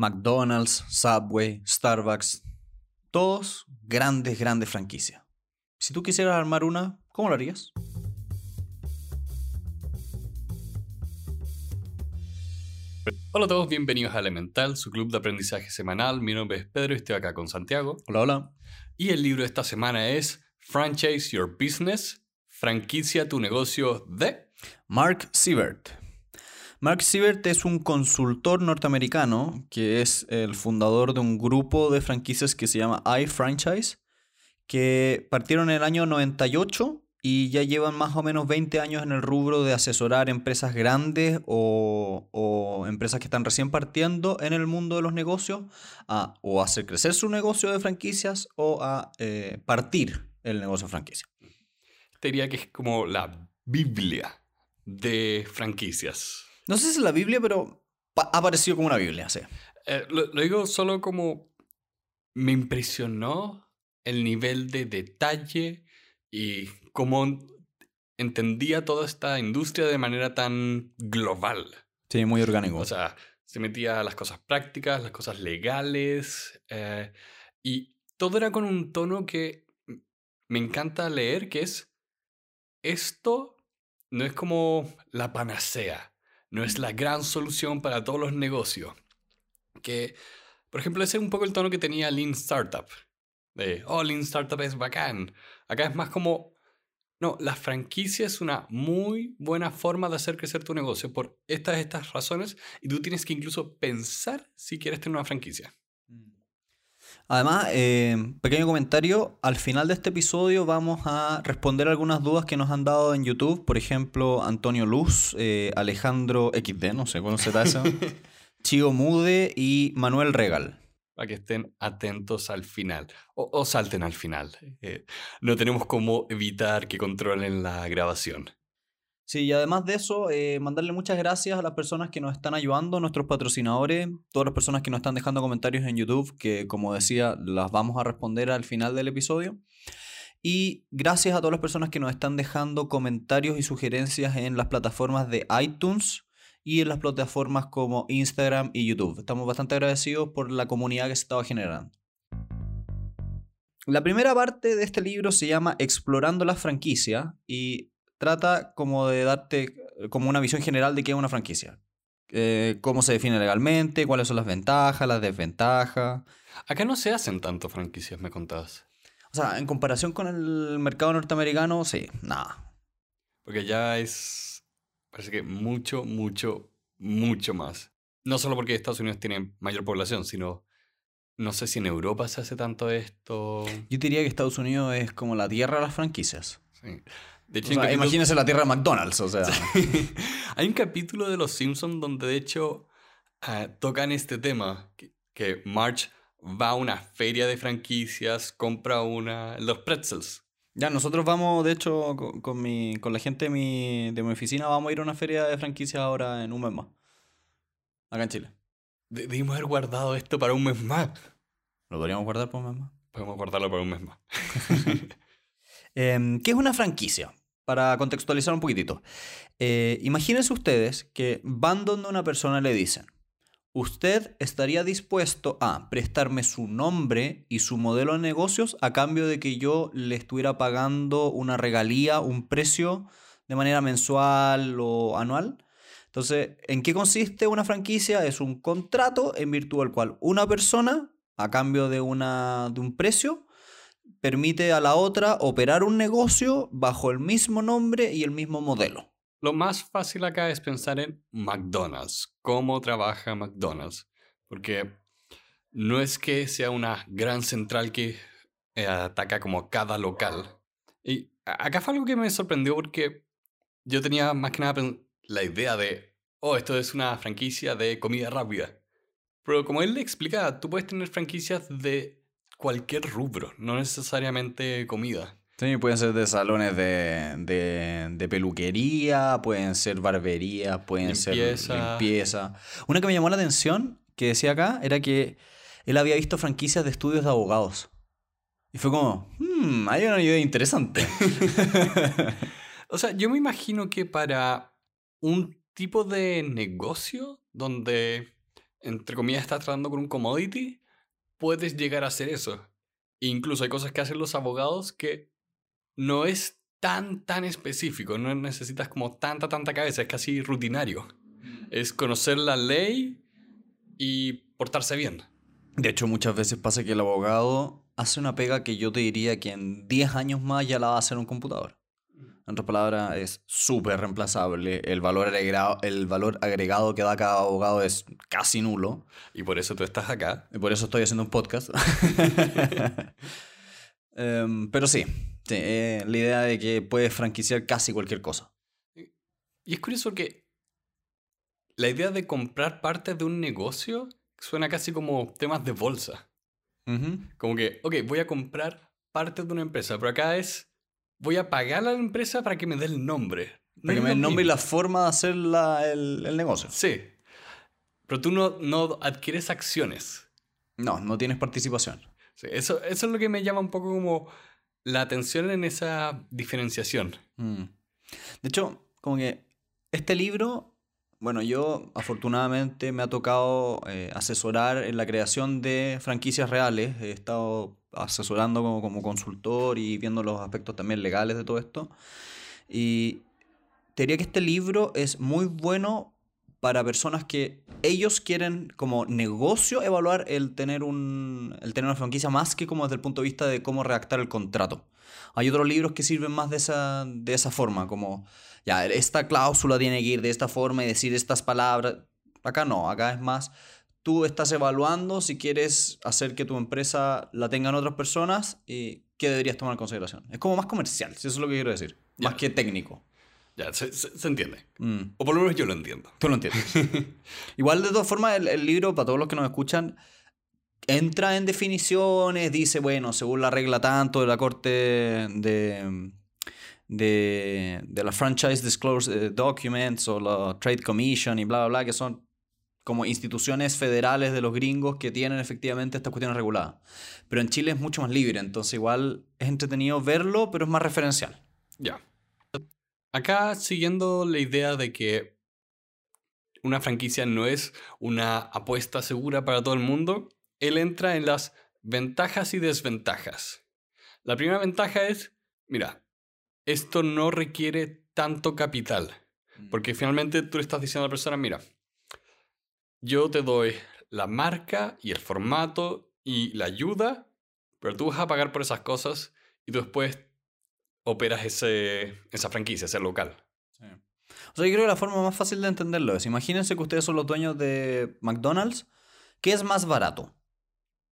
McDonald's, Subway, Starbucks, todos grandes, grandes franquicias. Si tú quisieras armar una, ¿cómo lo harías? Hola a todos, bienvenidos a Elemental, su club de aprendizaje semanal. Mi nombre es Pedro y estoy acá con Santiago. Hola, hola. Y el libro de esta semana es Franchise Your Business, franquicia tu negocio de Mark Siebert. Mark Siebert es un consultor norteamericano que es el fundador de un grupo de franquicias que se llama iFranchise, que partieron en el año 98 y ya llevan más o menos 20 años en el rubro de asesorar empresas grandes o, empresas que están recién partiendo en el mundo de los negocios a o hacer crecer su negocio de franquicias o a eh, partir el negocio de franquicia. Te diría que es como la Biblia de franquicias. No sé si es la Biblia, pero ha aparecido como una Biblia, sí. Eh, lo, digo solo como me impresionó el nivel de detalle y cómo entendía toda esta industria de manera tan global. Sí, muy orgánico. O sea, se metía a las cosas prácticas, las cosas legales, eh, y todo era con un tono que me encanta leer, que es, esto no es como la panacea no es la gran solución para todos los negocios. Que, por ejemplo, ese es un poco el tono que tenía Lean Startup. De, oh, Lean Startup es bacán. Acá es más como, no, la franquicia es una muy buena forma de hacer crecer tu negocio por estas, estas razones y tú tienes que incluso pensar si quieres tener una franquicia. Además, eh, pequeño comentario, al final de este episodio vamos a responder algunas dudas que nos han dado en YouTube. Por ejemplo, Antonio Luz, eh, Alejandro XD, no sé, ¿cómo se eso? Chigo Mude y Manuel Regal. Para que estén atentos al final. O, salten al final. Eh, no tenemos cómo evitar que controlen la grabación. Sí, y además de eso, eh, mandarle muchas gracias a las personas que nos están ayudando, nuestros patrocinadores, todas las personas que nos están dejando comentarios en YouTube, que como decía, las vamos a responder al final del episodio. Y gracias a todas las personas que nos están dejando comentarios y sugerencias en las plataformas de iTunes y en las plataformas como Instagram y YouTube. Estamos bastante agradecidos por la comunidad que se estaba generando. La primera parte de este libro se llama Explorando la franquicia y trata como de darte como una visión general de qué es una franquicia. Eh, cómo se define legalmente, cuáles son las ventajas, las desventajas. Acá no se hacen tanto franquicias, me contabas. O sea, en comparación con el mercado norteamericano, sí, nada. Porque ya es, parece que mucho, mucho, mucho más. No solo porque Estados Unidos tiene mayor población, sino no sé si en Europa se hace tanto esto. Yo diría que Estados Unidos es como la tierra de las franquicias. Sí. De hecho, imagínese la tierra de McDonald's, o sea. Hay un capítulo de Los Simpsons donde de hecho ah, tocan este tema, que, March va a una feria de franquicias, compra una, los pretzels. Ya, nosotros vamos, de hecho, con, mi, con la gente de mi, de mi oficina, vamos a ir a una feria de franquicias ahora en un mes más. Acá en Chile. debimos haber guardado esto para un mes más. ¿Lo podríamos guardar para un mes más? Podemos guardarlo para un mes más. Em, ¿Qué es una franquicia? Para contextualizar un poquitito. Eh, imagínense ustedes que van donde una persona le dicen, ¿usted estaría dispuesto a prestarme su nombre y su modelo de negocios a cambio de que yo le estuviera pagando una regalía, un precio de manera mensual o anual? Entonces, ¿en qué consiste una franquicia? Es un contrato en virtud del cual una persona, a cambio de, una, de un precio, permite a la otra operar un negocio bajo el mismo nombre y el mismo modelo. Lo más fácil acá es pensar en McDonald's, cómo trabaja McDonald's, porque no es que sea una gran central que eh, ataca como cada local. Y acá fue algo que me sorprendió porque yo tenía más que nada la idea de, oh, esto es una franquicia de comida rápida. Pero como él le explica, tú puedes tener franquicias de cualquier rubro, no necesariamente comida. Sí, pueden ser de salones de, de, peluquería, pueden ser barbería, pueden ser limpieza. Una que me llamó la atención, que decía acá, era que él había visto franquicias de estudios de abogados. Y fue como, hmm, hay una idea interesante. o sea, yo me imagino que para un tipo de negocio donde entre comillas, estás tratando con un commodity, puedes llegar a hacer eso. Incluso hay cosas que hacen los abogados que no es tan, tan específico, no necesitas como tanta, tanta cabeza, es casi rutinario. Es conocer la ley y portarse bien. De hecho, muchas veces pasa que el abogado hace una pega que yo te diría que en 10 años más ya la va a hacer un computador. En otras palabras, es súper reemplazable. El valor, agregado, el valor agregado que da cada abogado es casi nulo. Y por eso tú estás acá. Y por eso estoy haciendo un podcast. Em, pero sí, eh, la idea de que puedes franquiciar casi cualquier cosa. Y es curioso que la idea de comprar partes de un negocio suena casi como temas de bolsa. Como que, ok, voy a comprar partes de una empresa, pero acá es voy a pagar a la empresa para que me dé el nombre. para que me dé el nombre y la forma de hacer el, el, negocio. Sí. Pero tú no, no adquieres acciones. No, no tienes participación. Sí, eso, eso es lo que me llama un poco como la atención en esa diferenciación. Mm. De hecho, como que este libro, bueno, yo afortunadamente me ha tocado eh, asesorar en la creación de franquicias reales. He estado asesorando como, como consultor y viendo los aspectos también legales de todo esto. Y te diría que este libro es muy bueno para personas que ellos quieren como negocio evaluar el tener, un, el tener una franquicia más que como desde el punto de vista de cómo redactar el contrato. Hay otros libros que sirven más de esa, de esa forma, como ya, esta cláusula tiene que ir de esta forma y decir estas palabras. Acá no, acá es más, tú estás evaluando si quieres hacer que tu empresa la tengan otras personas y qué deberías tomar en consideración. Es como más comercial, si eso es lo que quiero decir, más que técnico. Ya, se, entiende. Mm. O por lo menos yo lo entiendo. Tú lo entiendes. Igual, de todas formas, el, el, libro, para todos los que nos escuchan, entra en definiciones, dice, bueno, según la regla tanto de la corte de, de, de la Franchise Disclosure eh, Documents o la Trade Commission y bla, bla, bla, que son como instituciones federales de los gringos que tienen efectivamente estas cuestiones reguladas. Pero en Chile es mucho más libre, entonces igual es entretenido verlo, pero es más referencial. Ya. Acá, siguiendo la idea de que una franquicia no es una apuesta segura para todo el mundo, él entra en las ventajas y desventajas. La primera ventaja es, mira, esto no requiere tanto capital, mm. porque finalmente tú le estás diciendo a la persona, mira, yo te doy la marca y el formato y la ayuda, pero tú vas a pagar por esas cosas y tú después operas ese, esa franquicia, ese local. O sea, yo creo que la forma más fácil de entenderlo es, imagínense que ustedes son los dueños de McDonald's, ¿qué es más barato?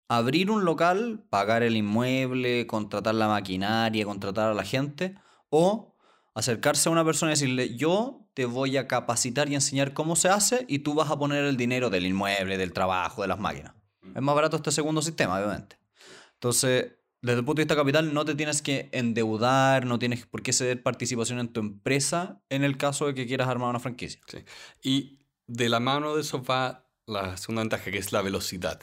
Abrir un local, pagar el inmueble, contratar la maquinaria, contratar a la gente, o acercarse a una persona y decirle, yo te voy a capacitar y enseñar cómo se hace y tú vas a poner el dinero del inmueble, del trabajo, de las máquinas. Es más barato este segundo sistema, obviamente. Entonces, desde el punto de vista capital, no te tienes que endeudar, no tienes por qué ceder participación en tu empresa en el caso de que quieras armar una franquicia. Sí. Y de la mano de eso va la segunda ventaja, que es la velocidad.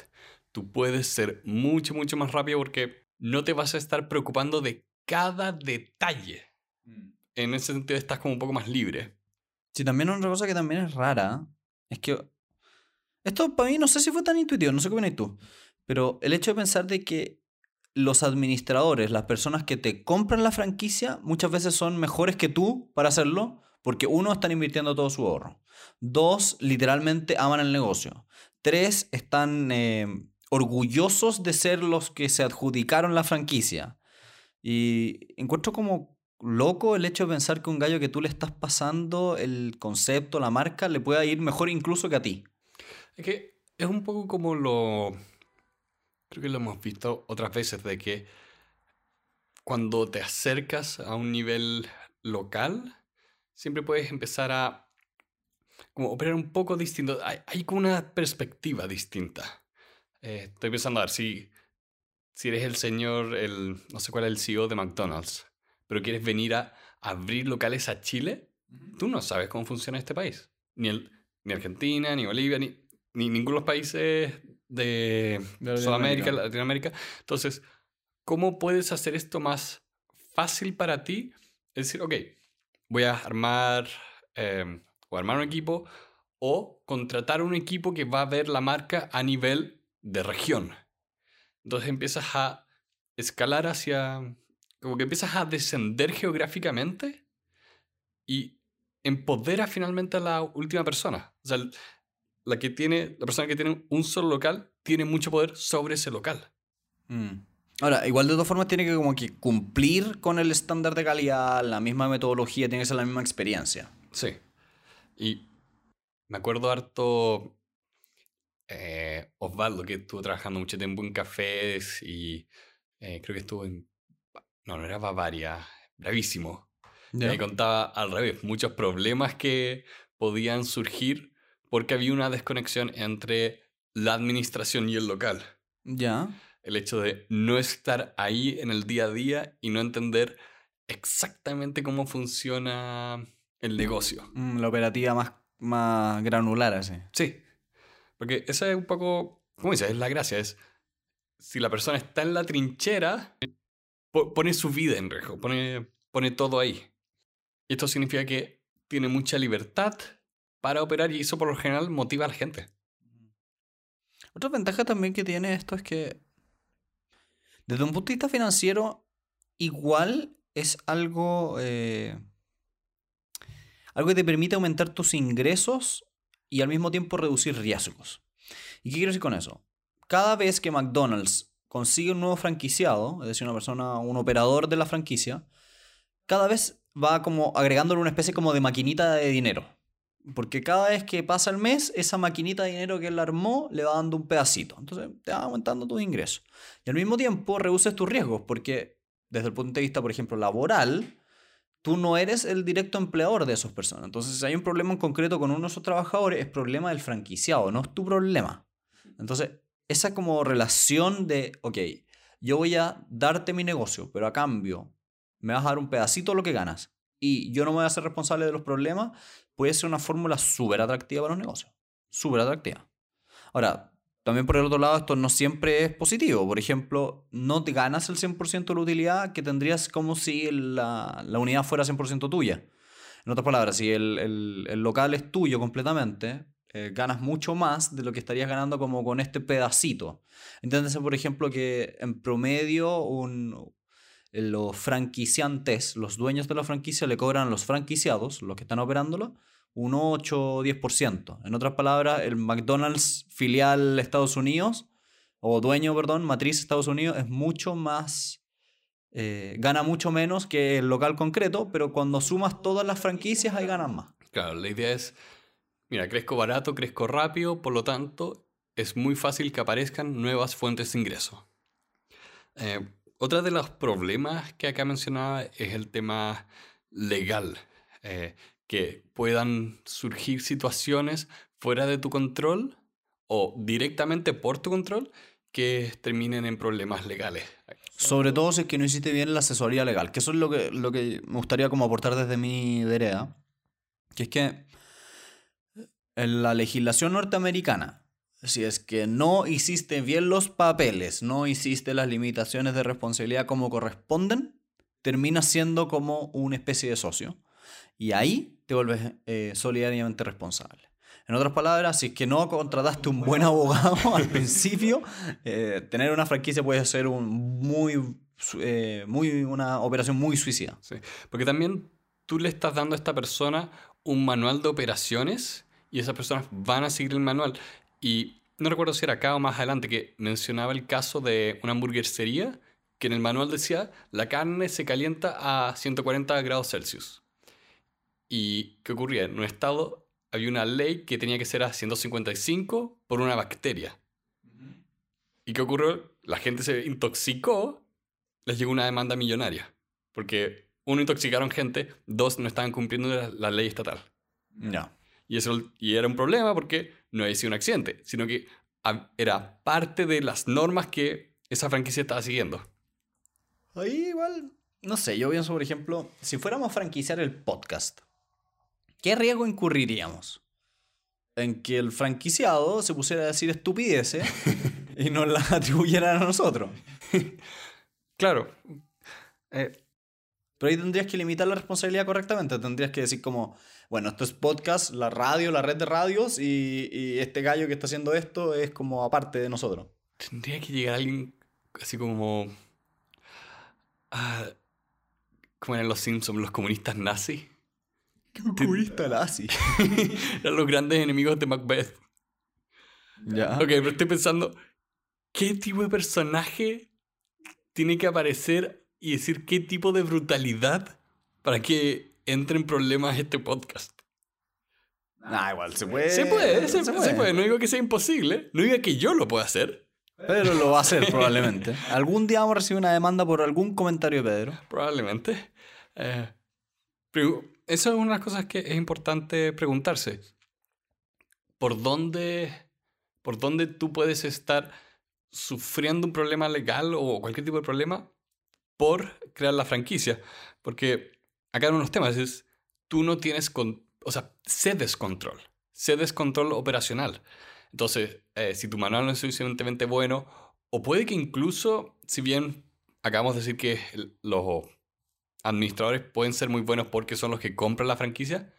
Tú puedes ser mucho, mucho más rápido porque no te vas a estar preocupando de cada detalle. Mm. En ese sentido estás como un poco más libre. Sí, también otra cosa que también es rara es que esto para mí no sé si fue tan intuitivo, no sé qué opinas tú, pero el hecho de pensar de que los administradores, las personas que te compran la franquicia, muchas veces son mejores que tú para hacerlo, porque uno, están invirtiendo todo su ahorro. Dos, literalmente aman el negocio. Tres, están eh, orgullosos de ser los que se adjudicaron la franquicia. Y encuentro como loco el hecho de pensar que un gallo que tú le estás pasando el concepto, la marca, le pueda ir mejor incluso que a ti. Es que es un poco como lo... Creo que lo hemos visto otras veces, de que cuando te acercas a un nivel local, siempre puedes empezar a como operar un poco distinto. Hay, como una perspectiva distinta. Eh, estoy pensando a ver si, si eres el señor, el, no sé cuál es el CEO de McDonald's pero quieres venir a abrir locales a Chile, tú no sabes cómo funciona este país. Ni, el, ni Argentina, ni Bolivia, ni, ni ninguno de los países de, Sudamérica, Latinoamérica. Entonces, ¿cómo puedes hacer esto más fácil para ti? Es decir, ok, voy a armar, eh, o armar un equipo o contratar un equipo que va a ver la marca a nivel de región. Entonces empiezas a escalar hacia, como que empiezas a descender geográficamente y empodera finalmente a la última persona. O sea, la que tiene, la persona que tiene un solo local tiene mucho poder sobre ese local. Mm. Ahora, igual de todas formas tiene que como que cumplir con el estándar de calidad, la misma metodología, tiene que ser la misma experiencia. Sí. Y me acuerdo harto eh, Osvaldo, que estuvo trabajando mucho tiempo en cafés y eh, creo que estuvo en... No, no era Bavaria, bravísimo. Me contaba al revés, muchos problemas que podían surgir porque había una desconexión entre la administración y el local. Ya el hecho de no estar ahí en el día a día y no entender exactamente cómo funciona el negocio. Mm, la operativa más, más granular, así. Sí. Porque esa es un poco, ¿cómo dices? Es la gracia, es si la persona está en la trinchera, pone su vida en riesgo, pone, pone todo ahí. Y esto significa que tiene mucha libertad para operar y eso por lo general motiva a la gente. Otra ventaja también que tiene esto es que desde un punto de vista financiero, igual es algo, eh, algo que te permite aumentar tus ingresos y al mismo tiempo reducir riesgos. ¿Y qué quiero decir con eso? Cada vez que McDonald's consigue un nuevo franquiciado, es decir, una persona, un operador de la franquicia, cada vez va como agregándole una especie como de maquinita de dinero. Porque cada vez que pasa el mes, esa maquinita de dinero que él armó le va dando un pedacito. Entonces te va aumentando tus ingresos. Y al mismo tiempo reduces tus riesgos, porque desde el punto de vista, por ejemplo, laboral, tú no eres el directo empleador de esas personas. Entonces, si hay un problema en concreto con uno de esos trabajadores, es problema del franquiciado, no es tu problema. Entonces, esa como relación de, ok, yo voy a darte mi negocio, pero a cambio me vas a dar un pedacito de lo que ganas. Y yo no me voy a hacer responsable de los problemas, puede ser una fórmula súper atractiva para los negocios. Súper atractiva. Ahora, también por el otro lado, esto no siempre es positivo. Por ejemplo, no te ganas el 100% de la utilidad que tendrías como si la, unidad fuera 100% tuya. En otras palabras, si el, local es tuyo completamente, eh, ganas mucho más de lo que estarías ganando como con este pedacito. Entiéndase, por ejemplo, que en promedio un, los franquiciantes, los dueños de la franquicia, le cobran a los franquiciados, los que están operándolo, un 8 o 10%. En otras palabras, el McDonald's filial Estados Unidos, o dueño, perdón, matriz Estados Unidos, es mucho más, eh, gana mucho menos que el local concreto, pero cuando sumas todas las franquicias, ahí ganan más. Claro, la idea es, mira, crezco barato, crezco rápido, por lo tanto, es muy fácil que aparezcan nuevas fuentes de ingreso. Eh, otro de los problemas que acá mencionaba es el tema legal. Eh, que puedan surgir situaciones fuera de tu control o directamente por tu control que terminen en problemas legales. Sobre todo si es que no hiciste bien la asesoría legal, que eso es lo que, lo que me gustaría como aportar desde mi vereda, que es que en la legislación norteamericana, si es que no hiciste bien los papeles, no hiciste las limitaciones de responsabilidad como corresponden, termina siendo como una especie de socio. Y ahí te vuelves eh, solidariamente responsable. En otras palabras, si es que no contrataste un buen abogado al principio, eh, tener una franquicia puede ser un muy, eh, muy, una operación muy suicida. Sí, porque también tú le estás dando a esta persona un manual de operaciones y esas personas van a seguir el manual. Y no recuerdo si era acá o más adelante que mencionaba el caso de una hamburguesería que en el manual decía la carne se calienta a 140 grados Celsius. ¿Y qué ocurría? En un estado había una ley que tenía que ser a 155 por una bacteria. ¿Y qué ocurrió? La gente se intoxicó, les llegó una demanda millonaria. Porque, uno, intoxicaron gente, dos, no estaban cumpliendo la, ley estatal. Ya. Y, eso, y era un problema porque no había sido un accidente, sino que era parte de las normas que esa franquicia estaba siguiendo. Ahí igual, no sé, yo pienso, por ejemplo, si fuéramos a franquiciar el podcast, ¿qué riesgo incurriríamos? En que el franquiciado se pusiera a decir estupideces y nos las atribuyeran a nosotros. claro. Eh, Pero ahí tendrías que limitar la responsabilidad correctamente. Tendrías que decir como, bueno, esto es podcast, la radio, la red de radios y, y este gallo que está haciendo esto es como aparte de nosotros. Tendría que llegar alguien así como... ah, como en Los Simpsons, los comunistas nazis. ¿Qué comunista nazi? Eran los grandes enemigos de Macbeth. ya. Ok, pero estoy pensando, ¿qué tipo de personaje tiene que aparecer y decir qué tipo de brutalidad para que entre en problemas este podcast? Ah, igual, se puede. se puede, se, se puede. No digo que sea imposible, no digo que yo lo pueda hacer, Pero lo va a hacer probablemente. Algún día vamos a recibir una demanda por algún comentario de Pedro. probablemente. Eh, pero eso es una de las cosas que es importante preguntarse. ¿Por dónde, ¿Por dónde tú puedes estar sufriendo un problema legal o cualquier tipo de problema por crear la franquicia? Porque acá uno de los temas es, tú no tienes, con, o sea, cedes control, cedes control operacional. Entonces, eh, si tu manual no es suficientemente bueno, o puede que incluso, si bien acabamos de decir que los administradores pueden ser muy buenos porque son los que compran la franquicia,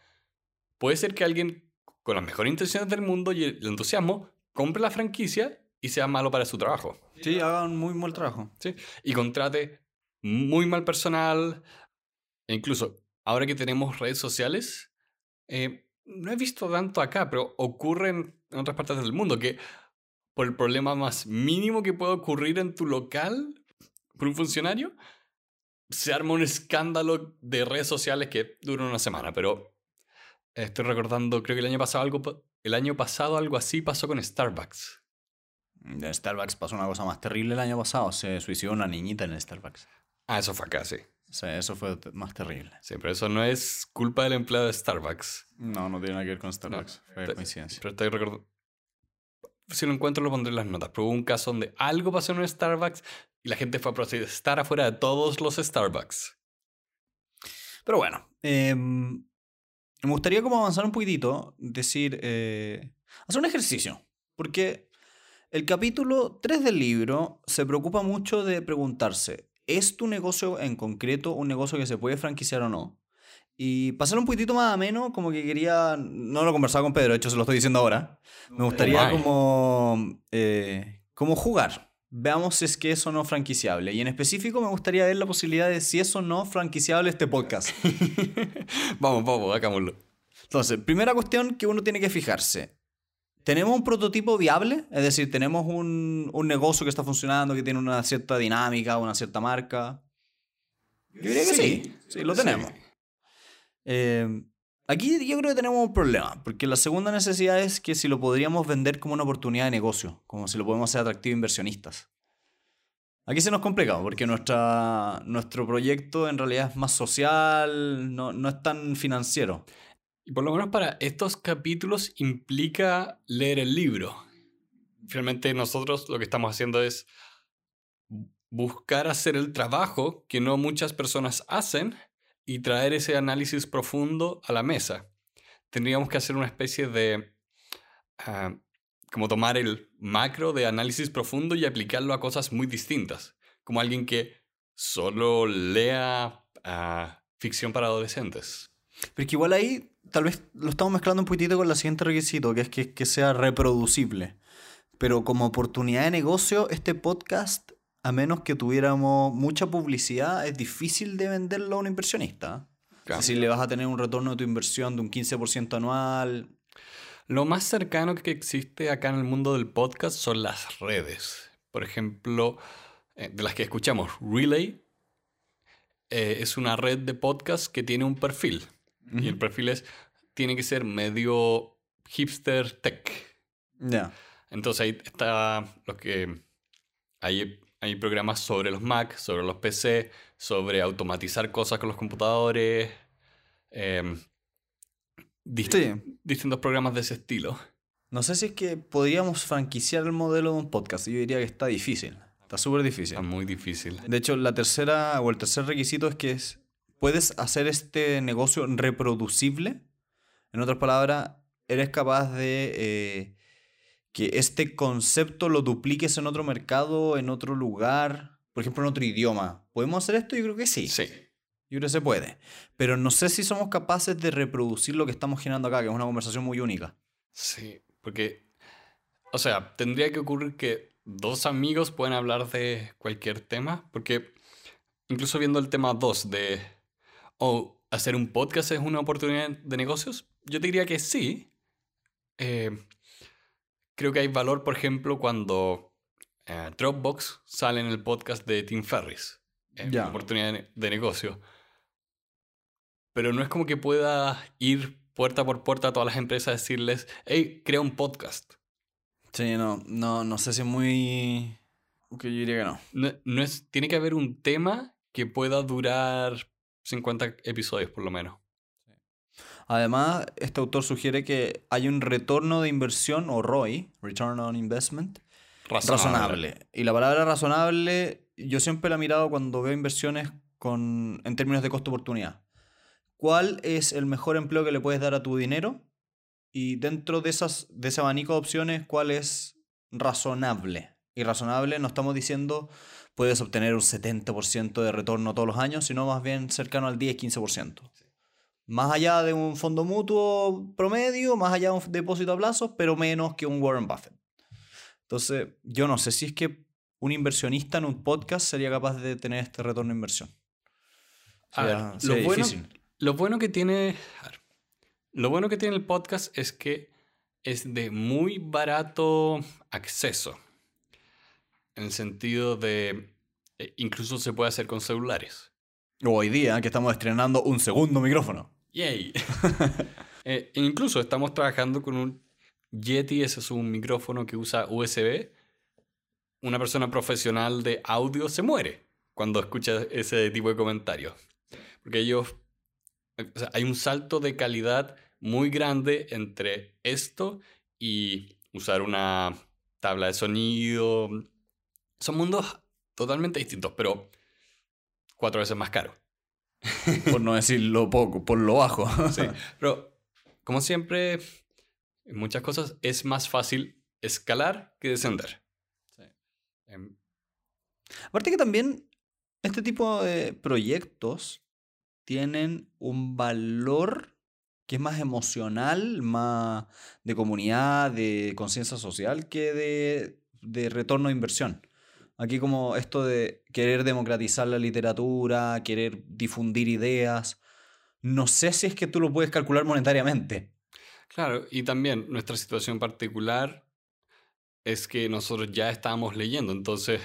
puede ser que alguien con las mejores intenciones del mundo y el entusiasmo compre la franquicia y sea malo para su trabajo. Sí, hagan muy mal trabajo. ¿sí? Y contrate muy mal personal. E incluso, ahora que tenemos redes sociales, eh, no he visto tanto acá, pero ocurre en, en otras partes del mundo que por el problema más mínimo que puede ocurrir en tu local, por un funcionario, se arma un escándalo de redes sociales que dura una semana. Pero estoy recordando, creo que el año pasado algo, el año pasado algo así pasó con Starbucks. En Starbucks pasó una cosa más terrible el año pasado. Se suicidó una niñita en Starbucks. Ah, eso fue acá, sí. Sea, eso fue más terrible. Sí, pero eso no es culpa del empleado de Starbucks. No, no tiene nada que ver con Starbucks. Fue coincidencia. Pero estoy recordando. Si lo encuentro, lo pondré en las notas. Pero hubo un caso donde algo pasó en un Starbucks y la gente fue a protestar afuera de todos los Starbucks. Pero bueno, eh, me gustaría como avanzar un poquitito, decir, eh, hacer un ejercicio, porque el capítulo 3 del libro se preocupa mucho de preguntarse, ¿es tu negocio en concreto un negocio que se puede franquiciar o no? Y pasar un poquitito más ameno, como que quería, no lo he conversado con Pedro, de hecho se lo estoy diciendo ahora, me gustaría my. como, eh, como jugar. Veamos si es que es o no franquiciable. Y en específico me gustaría ver la posibilidad de si es o no franquiciable este podcast. vamos, vamos, hagámoslo. Entonces, primera cuestión que uno tiene que fijarse. ¿Tenemos un prototipo viable? Es decir, ¿tenemos un, un negocio que está funcionando, que tiene una cierta dinámica, una cierta marca? Yo diría que sí. Sí, lo tenemos. Eh, aquí yo creo que tenemos un problema, porque la segunda necesidad es que si lo podríamos vender como una oportunidad de negocio, como si lo podemos hacer atractivo a inversionistas. Aquí se nos complica, porque nuestra, nuestro proyecto en realidad es más social, no, no es tan financiero. Y por lo menos para estos capítulos implica leer el libro. Finalmente nosotros lo que estamos haciendo es buscar hacer el trabajo que no muchas personas hacen y traer ese análisis profundo a la mesa. Tendríamos que hacer una especie de... ah, como tomar el macro de análisis profundo y aplicarlo a cosas muy distintas. Como alguien que solo lea ah, ficción para adolescentes. Pero que igual ahí tal vez lo estamos mezclando un poquitito con el siguiente requisito, que es que, que sea reproducible. Pero como oportunidad de negocio, este podcast, a menos que tuviéramos mucha publicidad, es difícil de venderlo a un inversionista. Claro. Es decir, le vas a tener un retorno de tu inversión de un 15% anual. Lo más cercano que existe acá en el mundo del podcast son las redes. Por ejemplo, eh, de las que escuchamos, Relay eh, es una red de podcast que tiene un perfil. Y el perfil es, tiene que ser medio hipster tech. Ya. Entonces ahí está lo que... Hay, hay programas sobre los Mac, sobre los PC, sobre automatizar cosas con los computadores. dist- Sí. Distintos programas de ese estilo. No sé si es que podríamos franquiciar el modelo de un podcast. Yo diría que está difícil. Está súper difícil. Está muy difícil. De hecho, la tercera o el tercer requisito es que es, puedes hacer este negocio reproducible. En otras palabras, eres capaz de eh, que este concepto lo dupliques en otro mercado, en otro lugar, por ejemplo, en otro idioma. ¿Podemos hacer esto? Yo creo que sí. Sí. Yo creo que se puede. Pero no sé si somos capaces de reproducir lo que estamos generando acá, que es una conversación muy única. Sí, porque, o sea, tendría que ocurrir que dos amigos puedan hablar de cualquier tema, porque incluso viendo el tema 2 de, oh, hacer un podcast es una oportunidad de negocios, yo te diría que sí. Eh, creo que hay valor, por ejemplo, cuando eh, Dropbox sale en el podcast de Tim Ferris. Una oportunidad de, de negocio. Pero no es como que pueda ir puerta por puerta a todas las empresas a decirles, hey, crea un podcast. Sí, no, no, no sé si es muy... Que yo diría que no. No, no es, tiene que haber un tema que pueda durar 50 episodios por lo menos. Además, este autor sugiere que hay un retorno de inversión, o ROI, Return on Investment, razonable. Y la palabra razonable, yo siempre la he mirado cuando veo inversiones con, en términos de costo-oportunidad. ¿Cuál es el mejor empleo que le puedes dar a tu dinero? Y dentro de, esas, de ese abanico de opciones, ¿cuál es razonable? Y razonable no estamos diciendo puedes obtener un 70% de retorno todos los años, sino más bien cercano al 10-15%. Más allá de un fondo mutuo promedio, más allá de un depósito a plazo, pero menos que un Warren Buffett. Entonces, yo no sé si es que un inversionista en un podcast sería capaz de tener este retorno de inversión. A ver, Sería- lo, bueno, lo bueno que tiene. ver, lo bueno que tiene el podcast es que es de muy barato acceso. En el sentido de. eh, incluso se puede hacer con celulares. Hoy día que estamos estrenando un segundo micrófono. ¡Yay! Eh, incluso estamos trabajando con un Yeti, ese es un micrófono que usa USB. Una persona profesional de audio se muere cuando escucha ese tipo de comentarios. Porque ellos. o sea, hay un salto de calidad muy grande entre esto y usar una tabla de sonido. Son mundos totalmente distintos, pero cuatro veces más caros. Por no decir lo poco, por lo bajo. Sí, pero como siempre, en muchas cosas es más fácil escalar que descender. Sí. Em, Aparte que también este tipo de proyectos tienen un valor que es más emocional, más de comunidad, de conciencia social, que de, de retorno de inversión. Aquí como esto de querer democratizar la literatura, querer difundir ideas, no sé si es que tú lo puedes calcular monetariamente. claro, y también nuestra situación particular es que nosotros ya estábamos leyendo, entonces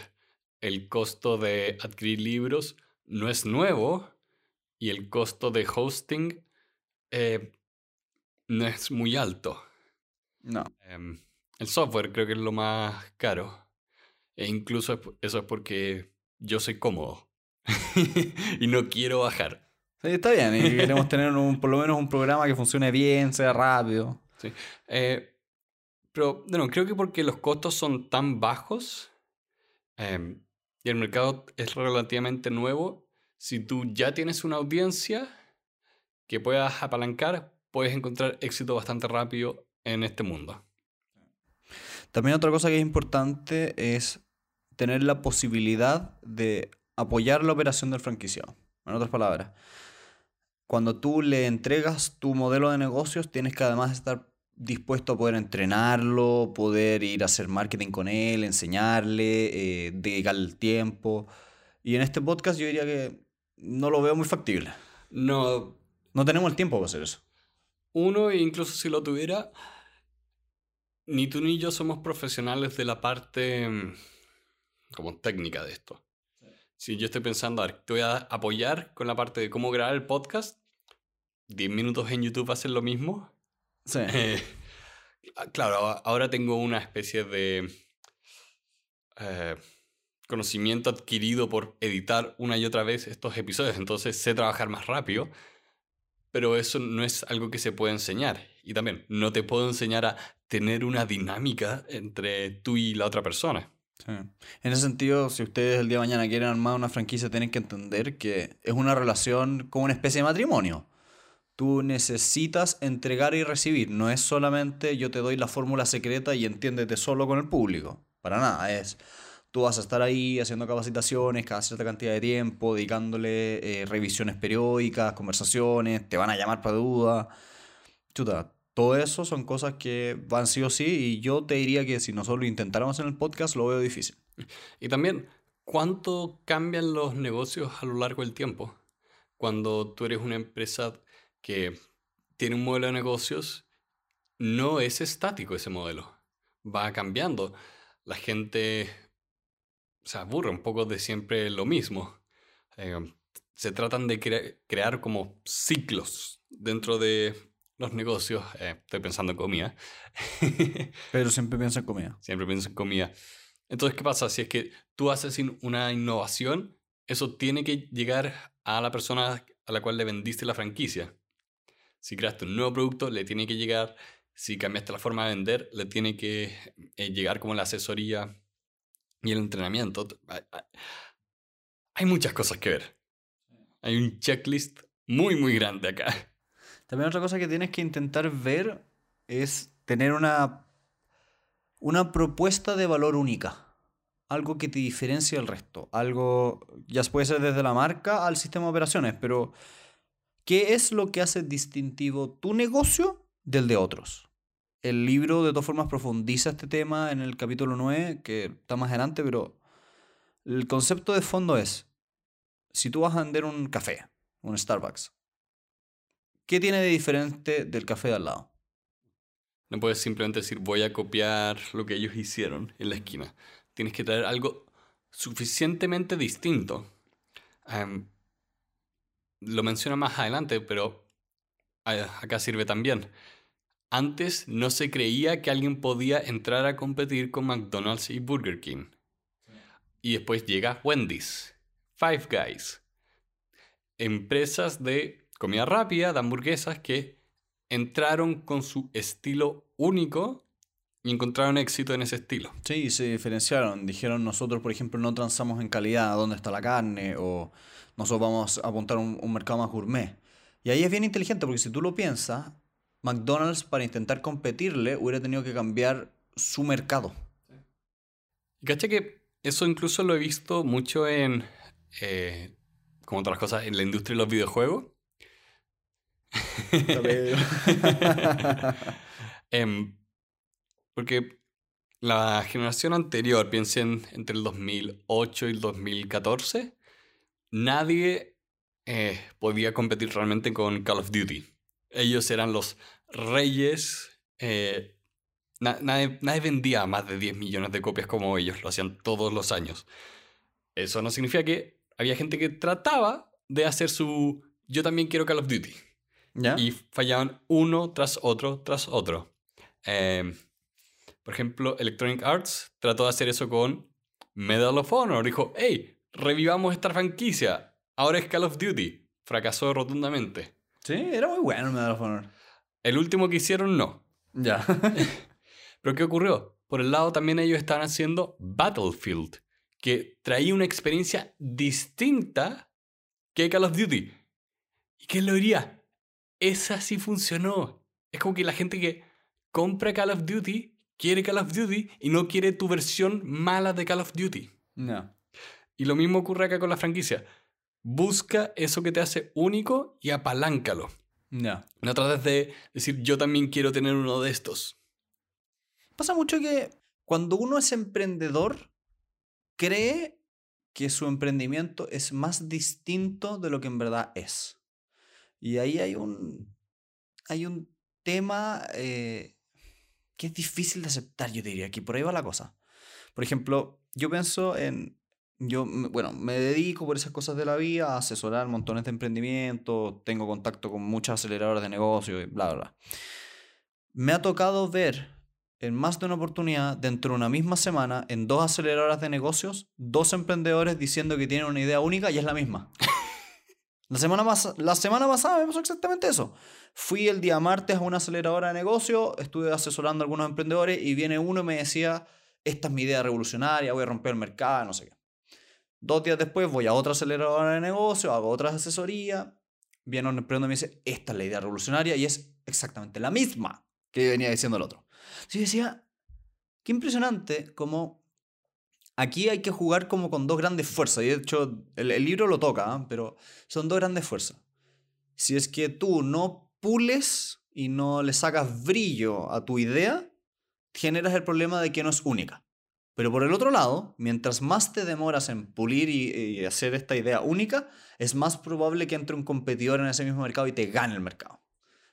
el costo de adquirir libros no es nuevo y el costo de hosting eh, no es muy alto. No. Em, el software creo que es lo más caro. E incluso eso es porque yo soy cómodo. y no quiero bajar. Sí, está bien, y queremos tener un, por lo menos un programa que funcione bien, sea rápido. Eh, pero, bueno, creo que porque los costos son tan bajos em, y el mercado es relativamente nuevo, si tú ya tienes una audiencia que puedas apalancar, puedes encontrar éxito bastante rápido en este mundo. También otra cosa que es importante es tener la posibilidad de apoyar la operación del franquiciado. En otras palabras, cuando tú le entregas tu modelo de negocios, tienes que además estar dispuesto a poder entrenarlo, poder ir a hacer marketing con él, enseñarle, eh, dedicarle el tiempo. Y en este podcast yo diría que no lo veo muy factible. No, No tenemos el tiempo para hacer eso. Uno, e incluso si lo tuviera, ni tú ni yo somos profesionales de la parte mm, como técnica de esto. Si yo estoy pensando, a ver, te voy a apoyar con la parte de cómo grabar el podcast, 10 minutos en YouTube hacen lo mismo. Sí. Eh, claro, a- ahora tengo una especie de eh, conocimiento adquirido por editar una y otra vez estos episodios, entonces sé trabajar más rápido, pero eso no es algo que se puede enseñar. Y también no te puedo enseñar a tener una dinámica entre tú y la otra persona. En ese sentido, si ustedes el día de mañana quieren armar una franquicia, tienen que entender que es una relación como una especie de matrimonio. Tú necesitas entregar y recibir. No es solamente yo te doy la fórmula secreta y entiéndete solo con el público. Para nada. Es Tú vas a estar ahí haciendo capacitaciones cada cierta cantidad de tiempo, dedicándole eh, revisiones periódicas, conversaciones, te van a llamar para duda. Chuta, todo eso son cosas que van sí o sí y yo te diría que si nosotros lo intentáramos en el podcast lo veo difícil. Y también, ¿cuánto cambian los negocios a lo largo del tiempo? Cuando tú eres una empresa que tiene un modelo de negocios, no es estático ese modelo. Va cambiando. La gente se aburre un poco de siempre lo mismo. Eh, se tratan de crear como ciclos dentro de los negocios. Eh, estoy pensando en comida. Pero siempre pienso en comida. Siempre pienso en comida. Entonces, ¿qué pasa? Si es que tú haces una innovación, eso tiene que llegar a la persona a la cual le vendiste la franquicia. Si creaste un nuevo producto, le tiene que llegar. Si cambiaste la forma de vender, le tiene que eh, llegar como la asesoría y el entrenamiento. Hay muchas cosas que ver. Hay un checklist muy, muy grande acá. También otra cosa que tienes que intentar ver es tener una, una propuesta de valor única. Algo que te diferencie del resto. Algo, ya puede ser desde la marca al sistema de operaciones, pero ¿qué es lo que hace distintivo tu negocio del de otros? El libro de todas formas profundiza este tema en el capítulo 9, que está más adelante, pero el concepto de fondo es, si tú vas a vender un café, un Starbucks, ¿Qué tiene de diferente del café de al lado? No puedes simplemente decir voy a copiar lo que ellos hicieron en la esquina. Tienes que traer algo suficientemente distinto. Em, lo menciona más adelante, pero acá sirve también. Antes no se creía que alguien podía entrar a competir con McDonald's y Burger King. Y después llega Wendy's, Five Guys. Empresas de comida rápida, de hamburguesas, que entraron con su estilo único y encontraron éxito en ese estilo. Sí, se diferenciaron. Dijeron nosotros, por ejemplo, no transamos en calidad, dónde está la carne, o nosotros vamos a apuntar un, un mercado más gourmet. Y ahí es bien inteligente, porque si tú lo piensas, McDonald's para intentar competirle hubiera tenido que cambiar su mercado. Y caché que eso incluso lo he visto mucho en, eh, como otras cosas, en la industria de los videojuegos. Em, porque la generación anterior, piensen entre el 2008 y el 2014, nadie eh, podía competir realmente con Call of Duty. Ellos eran los reyes. Eh, nadie, nadie vendía más de 10 millones de copias como ellos, lo hacían todos los años. Eso no significa que había gente que trataba de hacer su yo también quiero Call of Duty. Y fallaban uno tras otro tras otro. Em, por ejemplo, Electronic Arts trató de hacer eso con Medal of Honor. Dijo, hey, revivamos esta franquicia. Ahora es Call of Duty. Fracasó rotundamente. Sí, era muy bueno Medal of Honor. El último que hicieron, no. Ya. Pero ¿qué ocurrió? Por el lado también ellos estaban haciendo Battlefield, que traía una experiencia distinta que Call of Duty. ¿Y qué lo diría? Esa sí funcionó. Es como que la gente que compra Call of Duty quiere Call of Duty y no quiere tu versión mala de Call of Duty. No. Y lo mismo ocurre acá con la franquicia. Busca eso que te hace único y apaláncalo. No. No trates de decir yo también quiero tener uno de estos. Pasa mucho que cuando uno es emprendedor, cree que su emprendimiento es más distinto de lo que en verdad es. Y ahí hay un, hay un tema eh, que es difícil de aceptar, yo diría, que por ahí va la cosa. Por ejemplo, yo pienso en, yo, bueno, me dedico por esas cosas de la vida a asesorar montones de emprendimientos, tengo contacto con muchas aceleradoras de negocio y bla, bla. Me ha tocado ver en más de una oportunidad, dentro de una misma semana, en dos aceleradoras de negocios, dos emprendedores diciendo que tienen una idea única y es la misma. La semana, la semana pasada me pasó exactamente eso. Fui el día martes a una aceleradora de negocio, estuve asesorando a algunos emprendedores y viene uno y me decía, esta es mi idea revolucionaria, voy a romper el mercado, no sé qué. Dos días después voy a otra aceleradora de negocio, hago otra asesoría, viene un emprendedor y me dice, esta es la idea revolucionaria y es exactamente la misma que venía diciendo el otro. Entonces yo decía, qué impresionante como aquí hay que jugar como con dos grandes fuerzas. Y de hecho, el, libro lo toca, ¿ah? pero son dos grandes fuerzas. Si es que tú no pules y no le sacas brillo a tu idea, generas el problema de que no es única. Pero por el otro lado, mientras más te demoras en pulir y, y hacer esta idea única, es más probable que entre un competidor en ese mismo mercado y te gane el mercado.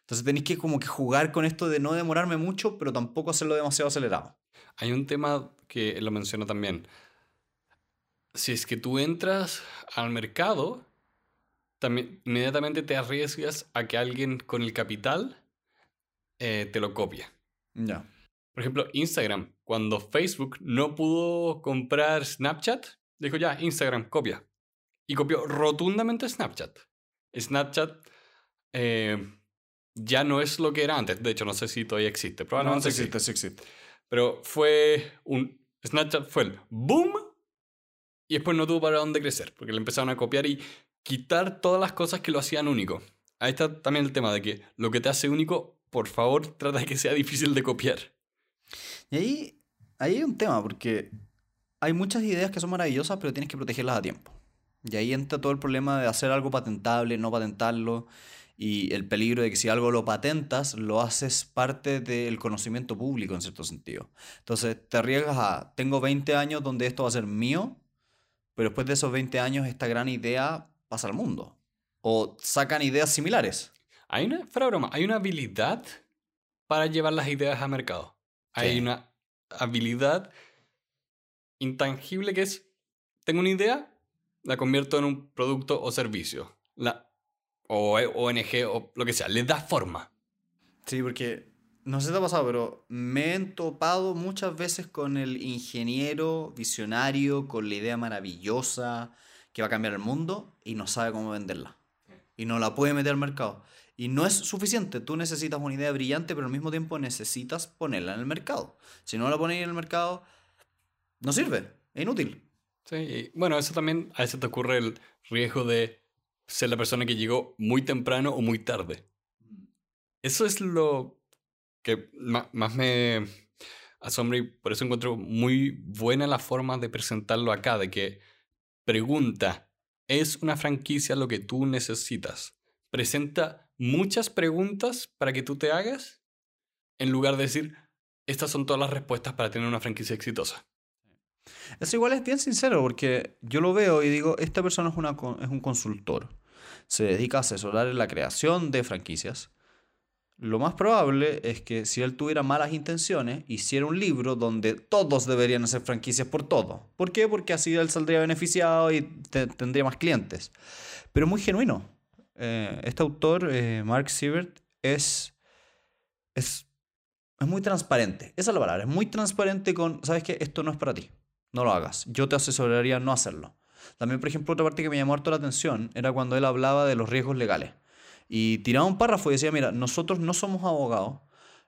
Entonces tenéis que como que jugar con esto de no demorarme mucho, pero tampoco hacerlo demasiado acelerado. Hay un tema que lo menciono también. Si es que tú entras al mercado, también inmediatamente te arriesgas a que alguien con el capital eh, te lo copie. Ya. Por ejemplo, Instagram, cuando Facebook no pudo comprar Snapchat, dijo ya, Instagram, copia. Y copió rotundamente Snapchat. Snapchat eh, ya no es lo que era antes. De hecho, no sé si todavía existe. Probablemente No, sí sí. existe, sí existe. Pero fue un... Snapchat fue el boom y después no tuvo para dónde crecer, porque le empezaron a copiar y quitar todas las cosas que lo hacían único. Ahí está también el tema de que lo que te hace único, por favor, trata de que sea difícil de copiar. Y ahí, ahí hay un tema, porque hay muchas ideas que son maravillosas, pero tienes que protegerlas a tiempo. Y ahí entra todo el problema de hacer algo patentable, no patentarlo, y el peligro de que si algo lo patentas, lo haces parte del conocimiento público en cierto sentido. Entonces te arriesgas a, tengo 20 años donde esto va a ser mío, pero después de esos 20 años esta gran idea pasa al mundo. O sacan ideas similares. Hay una, fuera broma, hay una habilidad para llevar las ideas a mercado. Hay una habilidad intangible que es, tengo una idea, la convierto en un producto o servicio. La, o ONG o lo que sea, le da forma. Sí, porque no sé si te ha pasado, pero me he topado muchas veces con el ingeniero visionario, con la idea maravillosa que va a cambiar el mundo y no sabe cómo venderla. Y no la puede meter al mercado. Y no es suficiente. Tú necesitas una idea brillante, pero al mismo tiempo necesitas ponerla en el mercado. Si no la pones en el mercado, no sirve. Es inútil. Sí, y bueno, eso también a veces te ocurre el riesgo de ser la persona que llegó muy temprano o muy tarde. Eso es lo que más me asombra y por eso encuentro muy buena la forma de presentarlo acá, de que pregunta, ¿es una franquicia lo que tú necesitas? Presenta muchas preguntas para que tú te hagas en lugar de decir, estas son todas las respuestas para tener una franquicia exitosa. Eso igual es bien sincero, porque yo lo veo y digo, esta persona es, una, es un consultor. Se dedica a asesorar en la creación de franquicias. Lo más probable es que si él tuviera malas intenciones, hiciera un libro donde todos deberían hacer franquicias por todo. ¿Por qué? Porque así él saldría beneficiado y te- tendría más clientes. Pero muy genuino. Eh, este autor, eh, Mark Siebert, es, es, es muy transparente. Esa es la palabra. Es muy transparente con, ¿sabes qué? Esto no es para ti. No lo hagas. Yo te asesoraría no hacerlo. También, por ejemplo, otra parte que me llamó harto la atención era cuando él hablaba de los riesgos legales. Y tiraba un párrafo y decía, mira, nosotros no somos abogados,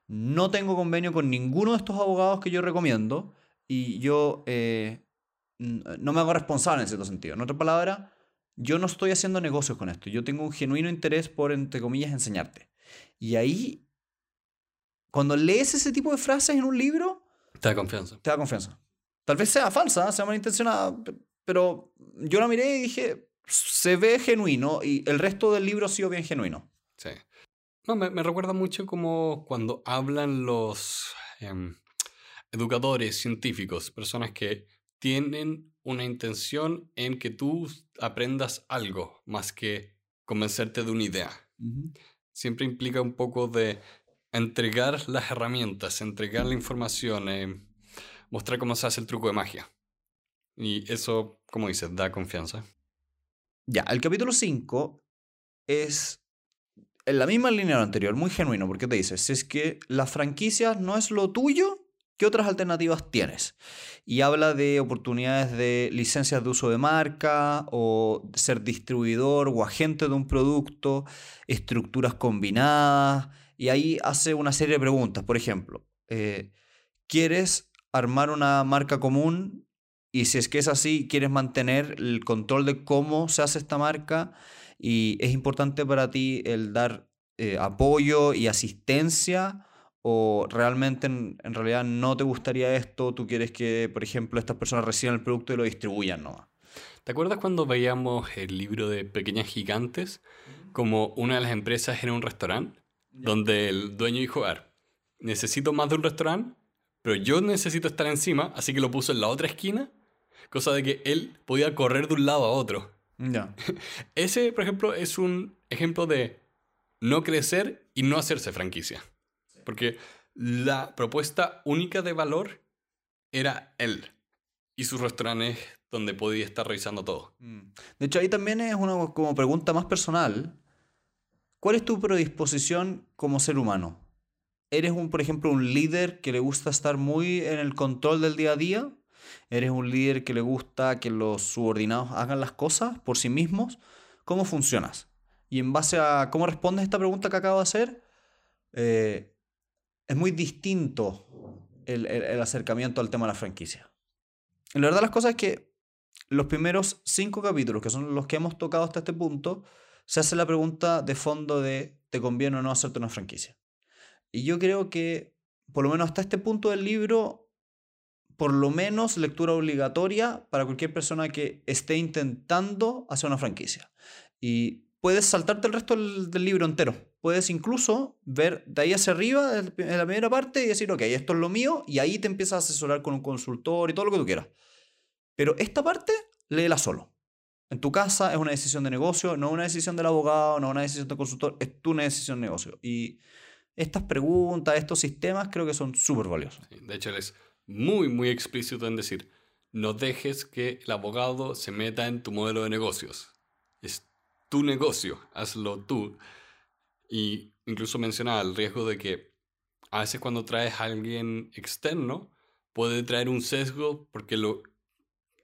no tengo convenio con ninguno de estos abogados que yo recomiendo y yo eh, no me hago responsable en cierto sentido. En otra palabra, yo no estoy haciendo negocios con esto. Yo tengo un genuino interés por, entre comillas, enseñarte. Y ahí, cuando lees ese tipo de frases en un libro, Te da confianza. te da confianza. Tal vez sea falsa, sea malintencionada, pe- pero yo la miré y dije, se ve genuino y el resto del libro ha sido bien genuino. Sí. No, me, me recuerda mucho como cuando hablan los em, educadores científicos, personas que tienen una intención en que tú aprendas algo más que convencerte de una idea. Siempre implica un poco de entregar las herramientas, entregar la información, eh, mostrar cómo se hace el truco de magia. Y eso, como dices, da confianza. Ya, el capítulo 5 es en la misma línea de lo anterior, muy genuino, porque te dice, si es que las franquicias no es lo tuyo, ¿qué otras alternativas tienes? Y habla de oportunidades de licencias de uso de marca o ser distribuidor o agente de un producto, estructuras combinadas, y ahí hace una serie de preguntas. Por ejemplo, eh, ¿quieres armar una marca común? Y si es que es así, quieres mantener el control de cómo se hace esta marca y es importante para ti el dar eh, apoyo y asistencia ¿O realmente en, en realidad no te gustaría esto? ¿Tú quieres que, por ejemplo, estas personas reciban el producto y lo distribuyan nomás? ¿Te acuerdas cuando veíamos el libro de Pequeñas Gigantes? Como una de las empresas era un restaurante, donde el dueño dijo, a ver, necesito más de un restaurante, pero yo necesito estar encima, así que lo puso en la otra esquina, cosa de que él podía correr de un lado a otro. Ya. Ese, por ejemplo, es un ejemplo de no crecer y no hacerse franquicia. Porque la propuesta única de valor era él y sus restaurantes donde podía estar revisando todo. Mm. De hecho, ahí también es una como pregunta más personal. ¿Cuál es tu predisposición como ser humano? ¿Eres un, por ejemplo, un líder que le gusta estar muy en el control del día a día? ¿Eres un líder que le gusta que los subordinados hagan las cosas por sí mismos? ¿Cómo funcionas? Y en base a cómo respondes a esta pregunta que acabo de hacer, eh, es muy distinto el, el- acercamiento al tema de la franquicia. La verdad las cosas es que los primeros cinco capítulos, que son los que hemos tocado hasta este punto, se hace la pregunta de fondo de ¿te conviene o no hacerte una franquicia? Y yo creo que, por lo menos hasta este punto del libro, por lo menos lectura obligatoria para cualquier persona que esté intentando hacer una franquicia. Y puedes saltarte el resto del, libro entero. Puedes incluso ver de ahí hacia arriba, en la primera parte, y decir, ok, esto es lo mío, y ahí te empiezas a asesorar con un consultor y todo lo que tú quieras. Pero esta parte, léela solo. En tu casa es una decisión de negocio, no una decisión del abogado, no una decisión del consultor, es tu decisión de negocio. Y estas preguntas, estos sistemas, creo que son súper valiosos. Sí, De hecho, él es muy, muy explícito en decir, no dejes que el abogado se meta en tu modelo de negocios. Es tu negocio, hazlo tú. Y incluso menciona el riesgo de que a veces cuando traes a alguien externo, puede traer un sesgo porque lo,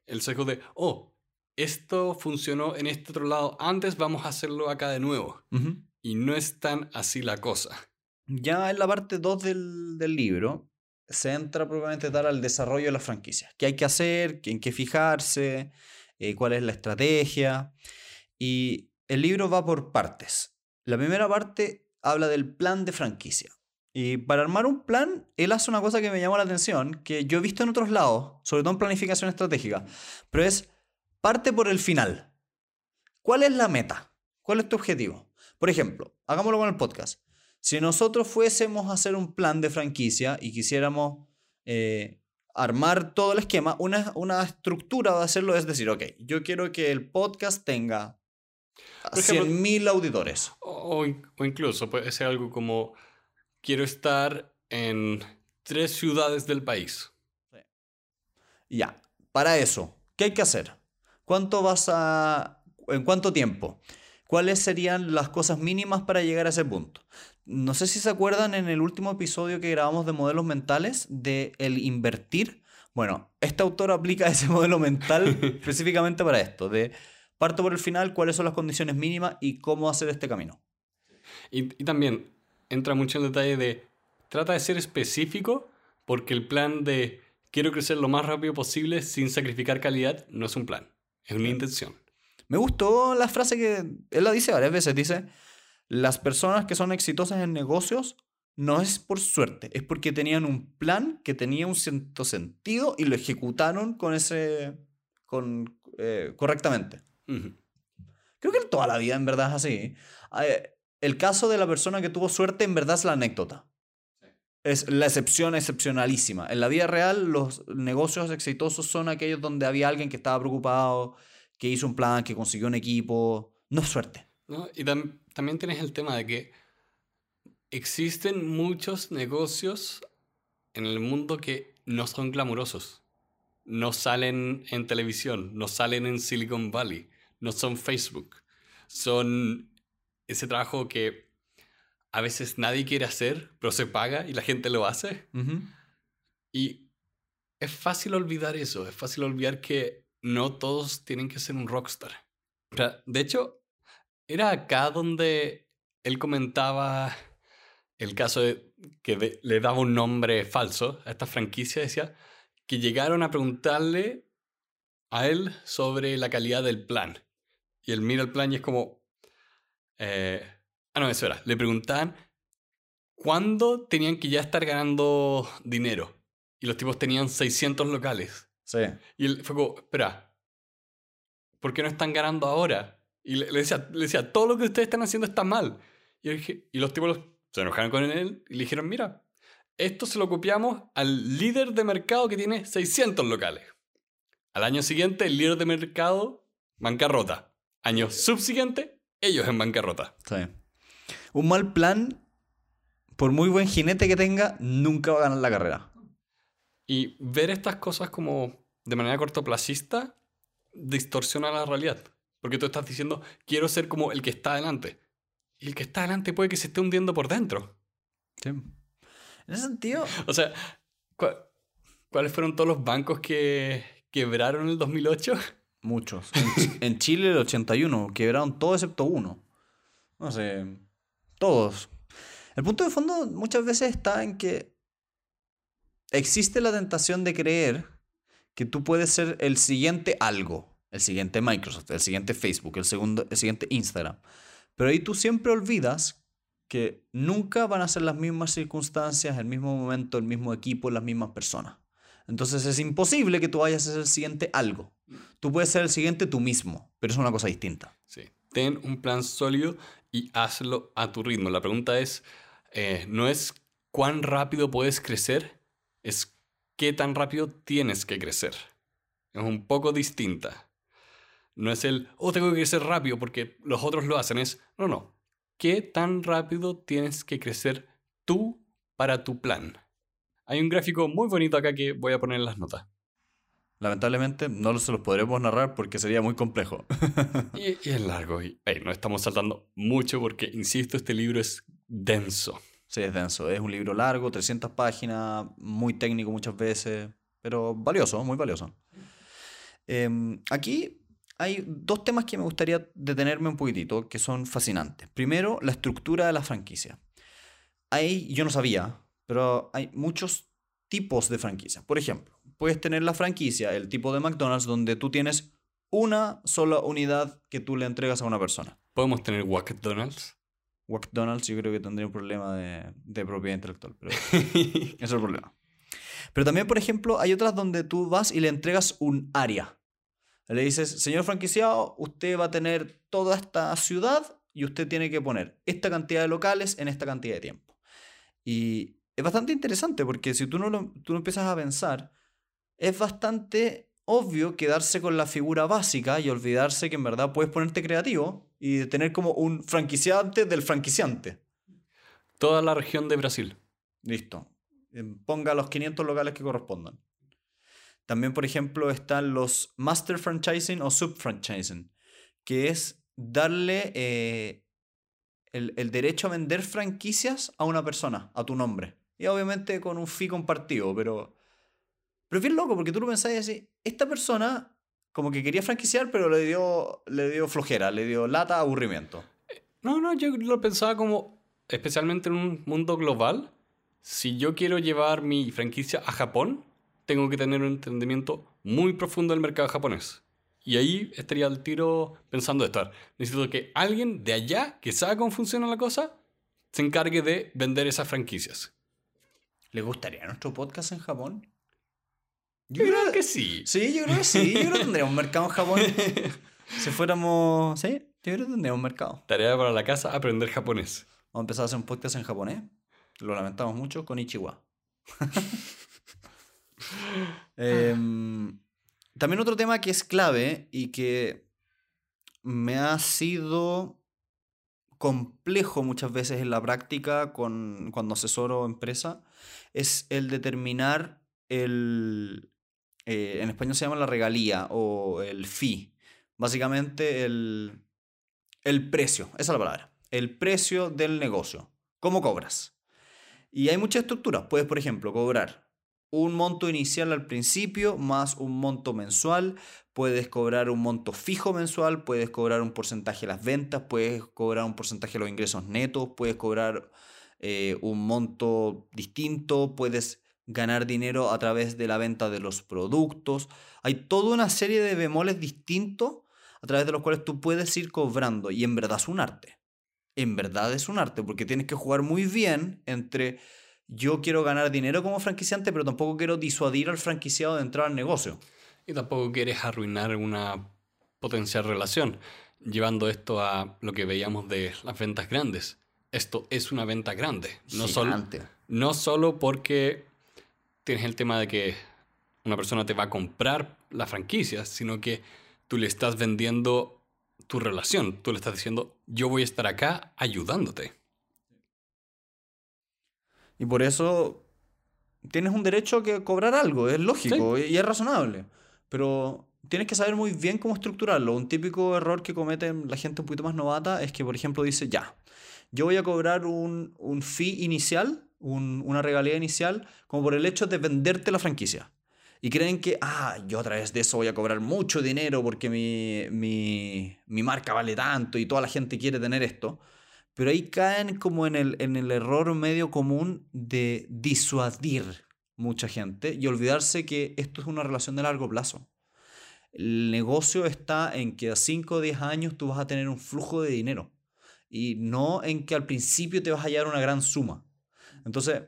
el sesgo de, oh, esto funcionó en este otro lado antes, vamos a hacerlo acá de nuevo. Ujú. Y no es tan así la cosa. Ya en la parte 2 del, del libro se entra propiamente tal al desarrollo de las franquicias. ¿Qué hay que hacer? ¿En qué fijarse? eh, ¿Cuál es la estrategia? Y el libro va por partes. La primera parte habla del plan de franquicia. Y para armar un plan, él hace una cosa que me llamó la atención, que yo he visto en otros lados, sobre todo en planificación estratégica, pero es parte por el final. ¿Cuál es la meta? ¿Cuál es tu objetivo? Por ejemplo, hagámoslo con el podcast. Si nosotros fuésemos a hacer un plan de franquicia y quisiéramos eh, armar todo el esquema, una, una estructura de hacerlo es decir, ok, yo quiero que el podcast tenga Por ejemplo- 100.000 auditores. O, o in- o incluso puede ser algo como, quiero estar en tres ciudades del país. Ya, para eso, ¿qué hay que hacer? ¿Cuánto vas a... ¿En cuánto tiempo? ¿Cuáles serían las cosas mínimas para llegar a ese punto? No sé si se acuerdan en el último episodio que grabamos de modelos mentales, de el invertir. Bueno, este autor aplica ese modelo mental específicamente para esto, de parto por el final, cuáles son las condiciones mínimas y cómo hacer este camino. Y, y también entra mucho en detalle de, trata de ser específico porque el plan de quiero crecer lo más rápido posible sin sacrificar calidad no es un plan, es una intención. Me gustó la frase que él la dice varias veces. Dice, las personas que son exitosas en negocios no es por suerte, es porque tenían un plan que tenía un cierto sentido y lo ejecutaron con ese, con, eh, correctamente. Creo que en toda la vida en verdad es así. Eh, El caso de la persona que tuvo suerte en verdad es la anécdota. Es la excepción excepcionalísima. En la vida real, los negocios exitosos son aquellos donde había alguien que estaba preocupado, que hizo un plan, que consiguió un equipo. No es suerte. ¿No? Y tam- también tienes el tema de que existen muchos negocios en el mundo que no son glamurosos. No salen en televisión, no salen en Silicon Valley, no son Facebook. Son ese trabajo que a veces nadie quiere hacer, pero se paga y la gente lo hace. Ujú. Y es fácil olvidar eso, es fácil olvidar que no todos tienen que ser un rockstar. De hecho, era acá donde él comentaba el caso de que de- le daba un nombre falso a esta franquicia, decía que llegaron a preguntarle a él sobre la calidad del plan. Y él mira el plan y es como... eh, ah, no, eso era. Le preguntaban cuándo tenían que ya estar ganando dinero. Y los tipos tenían 600 locales. Sí. Y él fue como, espera, ¿por qué no están ganando ahora? Y le, le decía, le decía, todo lo que ustedes están haciendo está mal. Y, yo dije- y los tipos se enojaron con él y le dijeron, mira, esto se lo copiamos al líder de mercado que tiene 600 locales. Al año siguiente, el líder de mercado, bancarrota. Año subsiguiente, ellos en bancarrota. Sí. Un mal plan, por muy buen jinete que tenga, nunca va a ganar la carrera. Y ver estas cosas como de manera cortoplacista distorsiona la realidad. Porque tú estás diciendo, quiero ser como el que está adelante. Y el que está adelante puede que se esté hundiendo por dentro. Sí. En ese sentido, O sea, ¿cuál- ¿cuáles fueron todos los bancos que quebraron en el 2008? muchos. En, Ch- en Chile el 81, quebraron todos excepto uno. No sé, todos. El punto de fondo muchas veces está en que existe la tentación de creer que tú puedes ser el siguiente algo, el siguiente Microsoft, el siguiente Facebook, el, segundo, el siguiente Instagram. Pero ahí tú siempre olvidas que nunca van a ser las mismas circunstancias, el mismo momento, el mismo equipo, las mismas personas. Entonces es imposible que tú vayas a ser el siguiente algo. Tú puedes ser el siguiente tú mismo, pero es una cosa distinta. Sí. Ten un plan sólido y hazlo a tu ritmo. La pregunta es, eh, no es cuán rápido puedes crecer, es qué tan rápido tienes que crecer. Es un poco distinta. No es el, oh, tengo que crecer rápido porque los otros lo hacen. Es, no, no. ¿Qué tan rápido tienes que crecer tú para tu plan? Hay un gráfico muy bonito acá que voy a poner en las notas. Lamentablemente no se los podremos narrar porque sería muy complejo. Y, y es largo. Y hey, nos estamos saltando mucho porque, insisto, este libro es denso. Sí, es denso. Es un libro largo, 300 páginas, muy técnico muchas veces, pero valioso, muy valioso. Em, aquí hay dos temas que me gustaría detenerme un poquitito, que son fascinantes. Primero, la estructura de la franquicia. Hay, yo no sabía, pero hay muchos tipos de franquicias. Por ejemplo, puedes tener la franquicia, el tipo de McDonald's, donde tú tienes una sola unidad que tú le entregas a una persona. ¿Podemos tener McDonald's? McDonald's yo creo que tendría un problema de, de propiedad intelectual, pero ese es el problema. Pero también, por ejemplo, hay otras donde tú vas y le entregas un área. Le dices, señor franquiciado, usted va a tener toda esta ciudad y usted tiene que poner esta cantidad de locales en esta cantidad de tiempo. Y es bastante interesante porque si tú no lo, tú no empiezas a pensar, es bastante obvio quedarse con la figura básica y olvidarse que en verdad puedes ponerte creativo y tener como un franquiciante del franquiciante. Toda la región de Brasil. Listo. Eh, Ponga los 500 locales que correspondan. También, por ejemplo, están los master franchising o subfranchising, que es darle eh, el, el derecho a vender franquicias a una persona, a tu nombre. Y obviamente con un fee compartido, pero, pero es bien loco porque tú lo pensás y esta persona como que quería franquiciar, pero le dio, le dio flojera, le dio lata, aburrimiento. No, no, yo lo pensaba como, especialmente en un mundo global, si yo quiero llevar mi franquicia a Japón, tengo que tener un entendimiento muy profundo del mercado japonés. Y ahí estaría al tiro pensando estar. Necesito que alguien de allá, que sabe cómo funciona la cosa, se encargue de vender esas franquicias. ¿Le gustaría nuestro podcast en Japón? Yo creo que sí. Sí, yo creo que sí. Yo creo que tendríamos un mercado en Japón. si fuéramos. Sí, yo creo que tendríamos un mercado. Tarea para la casa, aprender japonés. Vamos a empezar a hacer un podcast en japonés. Lo lamentamos mucho con Ichiwa. Em, también otro tema que es clave y que me ha sido complejo muchas veces en la práctica con, cuando asesoro empresa es el determinar el, eh, en español se llama la regalía o el fee. Básicamente el, el precio, esa es la palabra. El precio del negocio. ¿Cómo cobras? Y hay muchas estructuras. Puedes, por ejemplo, cobrar un monto inicial al principio más un monto mensual. Puedes cobrar un monto fijo mensual, puedes cobrar un porcentaje de las ventas, puedes cobrar un porcentaje de los ingresos netos, puedes cobrar eh, un monto distinto, puedes ganar dinero a través de la venta de los productos. Hay toda una serie de bemoles distintos a través de los cuales tú puedes ir cobrando y en verdad es un arte. en verdad es un arte, porque tienes que jugar muy bien entre yo quiero ganar dinero como franquiciante, pero tampoco quiero disuadir al franquiciado de entrar al negocio. Y tampoco quieres arruinar una potencial relación, llevando esto a lo que veíamos de las ventas grandes. Esto es una venta grande, no solo, no solo porque tienes el tema de que una persona te va a comprar la franquicia, sino que tú le estás vendiendo tu relación, tú le estás diciendo, yo voy a estar acá ayudándote. Y por eso tienes un derecho a que cobrar algo, es lógico y es razonable. Pero tienes que saber muy bien cómo estructurarlo. Un típico error que comete la gente un poquito más novata es que, por ejemplo, dice, ya, yo voy a cobrar un, un fee inicial, una regalía inicial, como por el hecho de venderte la franquicia. Y creen que, ah, yo a través de eso voy a cobrar mucho dinero porque mi, mi, mi marca vale tanto y toda la gente quiere tener esto. Pero ahí caen como en el, en el error medio común de disuadir mucha gente y olvidarse que esto es una relación de largo plazo. El negocio está en que a 5 o 10 años tú vas a tener un flujo de dinero y no en que al principio te vas a hallar una gran suma. Entonces,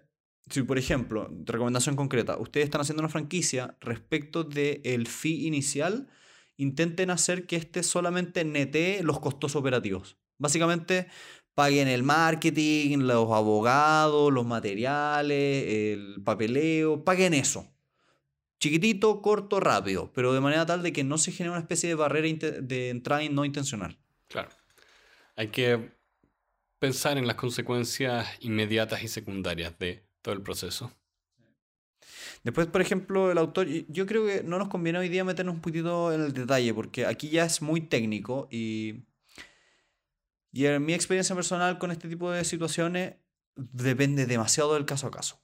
si por ejemplo, recomendación concreta, ustedes están haciendo una franquicia respecto del el fee inicial, intenten hacer que este solamente nete los costos operativos. Básicamente, paguen el marketing, los abogados, los materiales, el papeleo, paguen eso. Chiquitito, corto, rápido, pero de manera tal de que no se genere una especie de barrera de entrada no intencional. Claro. Hay que pensar en las consecuencias inmediatas y secundarias de todo el proceso. Después, por ejemplo, el autor, yo creo que no nos conviene hoy día meternos un poquito en el detalle, porque aquí ya es muy técnico y y en mi experiencia personal con este tipo de situaciones depende demasiado del caso a caso.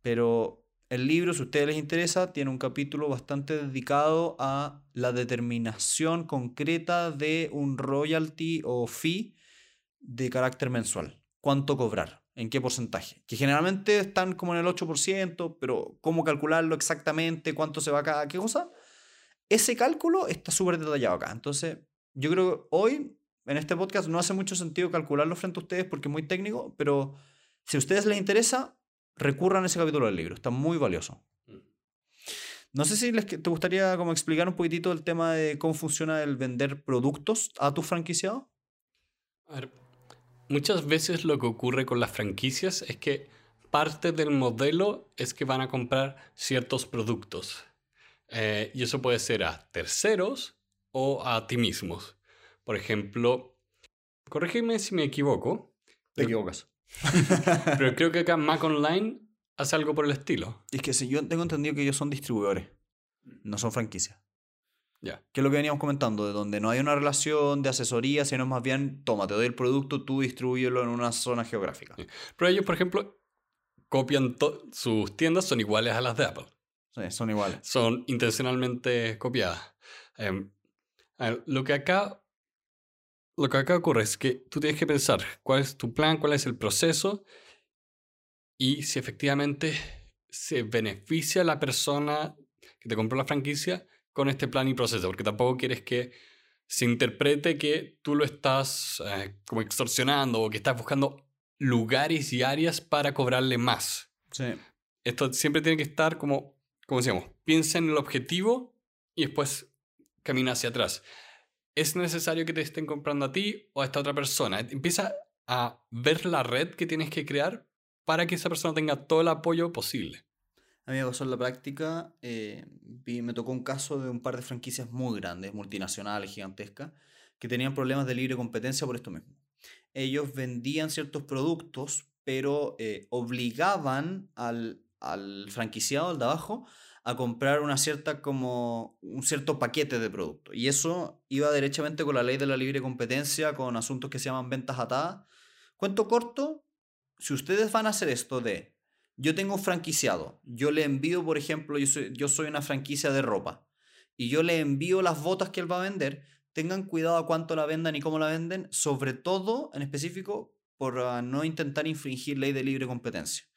Pero el libro, si a ustedes les interesa, tiene un capítulo bastante dedicado a la determinación concreta de un royalty o fee de carácter mensual. ¿Cuánto cobrar? ¿En qué porcentaje? Que generalmente están como en el 8%, pero ¿cómo calcularlo exactamente? ¿Cuánto se va cada qué cosa? Ese cálculo está súper detallado acá. Entonces, yo creo que hoy en este podcast no hace mucho sentido calcularlo frente a ustedes porque es muy técnico, pero si a ustedes les interesa, recurran a ese capítulo del libro, está muy valioso. Mm. No sé si les, te gustaría como explicar un poquitito el tema de cómo funciona el vender productos a tu franquiciado. A ver, muchas veces lo que ocurre con las franquicias es que parte del modelo es que van a comprar ciertos productos. Eh, y eso puede ser a terceros o a ti mismos. Por ejemplo, corrígeme si me equivoco. Te equivocas. pero creo que acá Mac Online hace algo por el estilo. Es que si yo tengo entendido que ellos son distribuidores, no son franquicias. Ya. Que es lo que veníamos comentando, de donde no hay una relación de asesoría, sino más bien, toma, te doy el producto, tú distribúyelo en una zona geográfica. Pero ellos, por ejemplo, copian sus tiendas, son iguales a las de Apple. Sí, son iguales. Son intencionalmente copiadas. Em, lo que acá lo que acá ocurre es que tú tienes que pensar cuál es tu plan, cuál es el proceso y si efectivamente se beneficia la persona que te compró la franquicia con este plan y proceso, porque tampoco quieres que se interprete que tú lo estás eh, como extorsionando o que estás buscando lugares y áreas para cobrarle más. Sí. Esto siempre tiene que estar como, como decíamos, piensa en el objetivo y después camina hacia atrás es necesario que te estén comprando a ti o a esta otra persona. Empieza a ver la red que tienes que crear para que esa persona tenga todo el apoyo posible. A mí me pasó en la práctica, eh, me tocó un caso de un par de franquicias muy grandes, multinacionales, gigantescas, que tenían problemas de libre competencia por esto mismo. Ellos vendían ciertos productos, pero eh, obligaban al, al franquiciado, al de abajo, a comprar una cierta como un cierto paquete de productos. Y eso iba derechamente con la ley de la libre competencia, con asuntos que se llaman ventas atadas. Cuento corto, si ustedes van a hacer esto de, yo tengo un franquiciado, yo le envío, por ejemplo, yo soy, yo soy una franquicia de ropa, y yo le envío las botas que él va a vender, tengan cuidado a cuánto la vendan y cómo la venden, sobre todo en específico por ah, no intentar infringir ley de libre competencia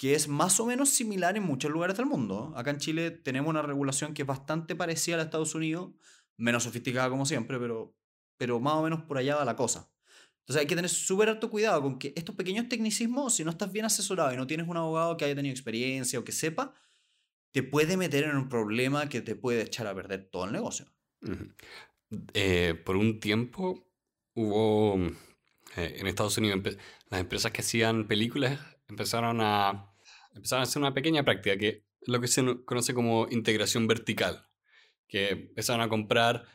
que es más o menos similar en muchos lugares del mundo. Acá en Chile tenemos una regulación que es bastante parecida a la de Estados Unidos, menos sofisticada como siempre, pero, pero más o menos por allá va la cosa. Entonces hay que tener súper alto cuidado con que estos pequeños tecnicismos, si no estás bien asesorado y no tienes un abogado que haya tenido experiencia o que sepa, te puede meter en un problema que te puede echar a perder todo el negocio. Eh, por un tiempo hubo eh, en Estados Unidos las empresas que hacían películas empezaron a, empezaron a hacer una pequeña práctica que es lo que se conoce como integración vertical, que empezaron a comprar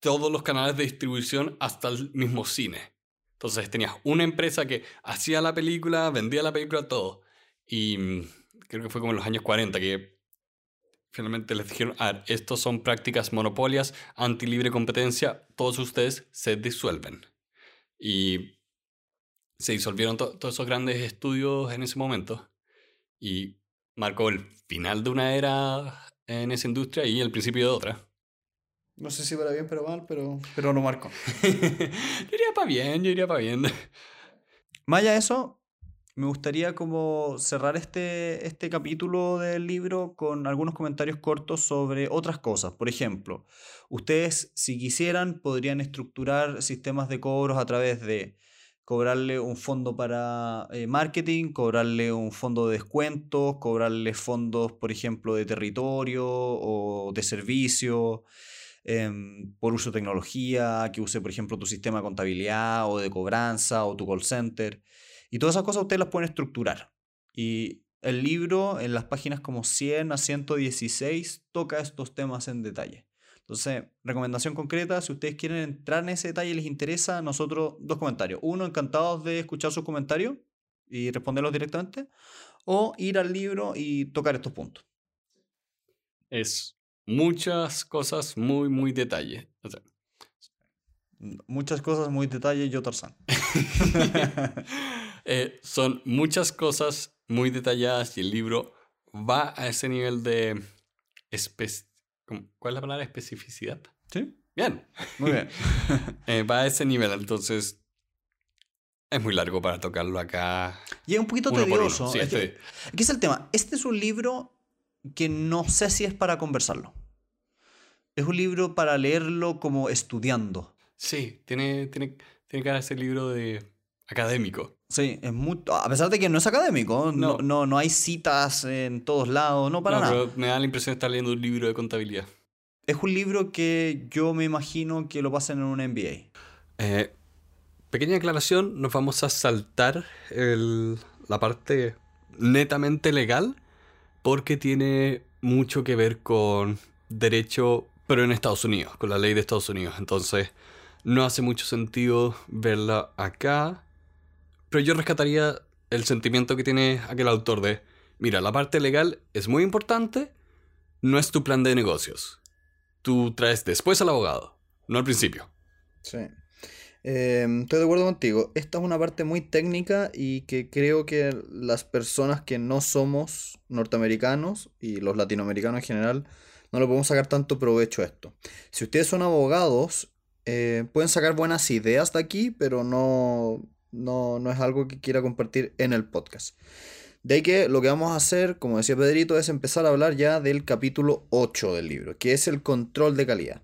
todos los canales de distribución hasta el mismo cine. Entonces tenías una empresa que hacía la película, vendía la película, todo. Y mm, creo que fue como en los años 40 que finalmente les dijeron, ah, estos son prácticas monopolias, anti-libre competencia, todos ustedes se disuelven. Y se disolvieron todos esos grandes estudios en ese momento y marcó el final de una era en esa industria y el principio de otra. No sé si para bien, pero mal, pero, pero no marco. yo iría para bien, yo iría para bien. Más allá de eso, me gustaría como cerrar este, este capítulo del libro con algunos comentarios cortos sobre otras cosas. Por ejemplo, ustedes, si quisieran, podrían estructurar sistemas de cobros a través de cobrarle un fondo para eh, marketing, cobrarle un fondo de descuentos, cobrarle fondos, por ejemplo, de territorio o de servicio. Em, por uso de tecnología, que use, por ejemplo, tu sistema de contabilidad o de cobranza o tu call center. Y todas esas cosas ustedes las pueden estructurar. Y el libro, en las páginas como 100 a 116, toca estos temas en detalle. Entonces, recomendación concreta, si ustedes quieren entrar en ese detalle y les interesa, nosotros dos comentarios. Uno, encantados de escuchar sus comentarios y responderlos directamente. O ir al libro y tocar estos puntos. Es muchas cosas muy, muy detalle. muchas cosas muy detalle, yo Tarzán. Eh, son muchas cosas muy detalladas y el libro va a ese nivel de... ¿Cuál es la palabra? Especificidad. Sí. Bien. Muy bien. Eh, va a ese nivel, entonces es muy largo para tocarlo acá. Y es un poquito tedioso. Sí, este ¿Qué es el tema? Este es un libro que no sé si es para conversarlo. Es un libro para leerlo como estudiando. Sí, tiene, tiene, tiene ese libro de académico. Sí, es muy, a pesar de que no es académico, no, no, no hay citas en todos lados, no para nada. Pero me da la impresión de estar leyendo un libro de contabilidad. Es un libro que yo me imagino que lo pasen en un MBA. Eh, pequeña aclaración, nos vamos a saltar el, la parte netamente legal porque tiene mucho que ver con derecho, pero en Estados Unidos, con la ley de Estados Unidos. Entonces, no hace mucho sentido verla acá. Pero yo rescataría el sentimiento que tiene aquel autor de, mira, la parte legal es muy importante, no es tu plan de negocios. Tú traes después al abogado, no al principio. Sí. Em, estoy de acuerdo contigo. Esta es una parte muy técnica y que creo que las personas que no somos norteamericanos y los latinoamericanos en general no le podemos sacar tanto provecho a esto. Si ustedes son abogados, eh, pueden sacar buenas ideas de aquí, pero no, no, no es algo que quiera compartir en el podcast. De ahí que lo que vamos a hacer, como decía Pedrito, es empezar a hablar ya del capítulo 8 del libro, que es el control de calidad.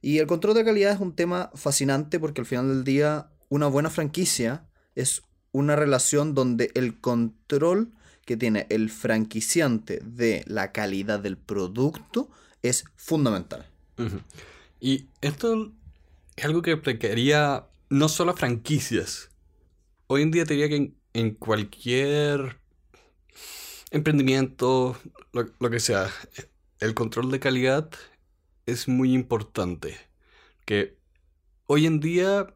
Y el control de calidad es un tema fascinante porque al final del día una buena franquicia es una relación donde el control que tiene el franquiciante de la calidad del producto es fundamental. Y esto es algo que requería no solo franquicias. Hoy en día te diría que en, cualquier emprendimiento, lo, que sea, el control de calidad es muy importante. Que hoy en día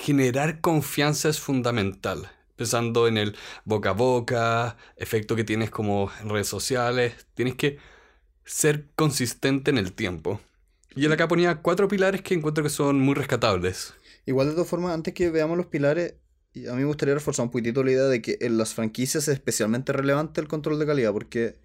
generar confianza es fundamental. Pensando en el boca a boca, efecto que tienes como en redes sociales. Tienes que ser consistente en el tiempo. Y él acá ponía cuatro pilares que encuentro que son muy rescatables. Igual de todas formas, antes que veamos los pilares, a mí me gustaría reforzar un poquito la idea de que en las franquicias es especialmente relevante el control de calidad, porque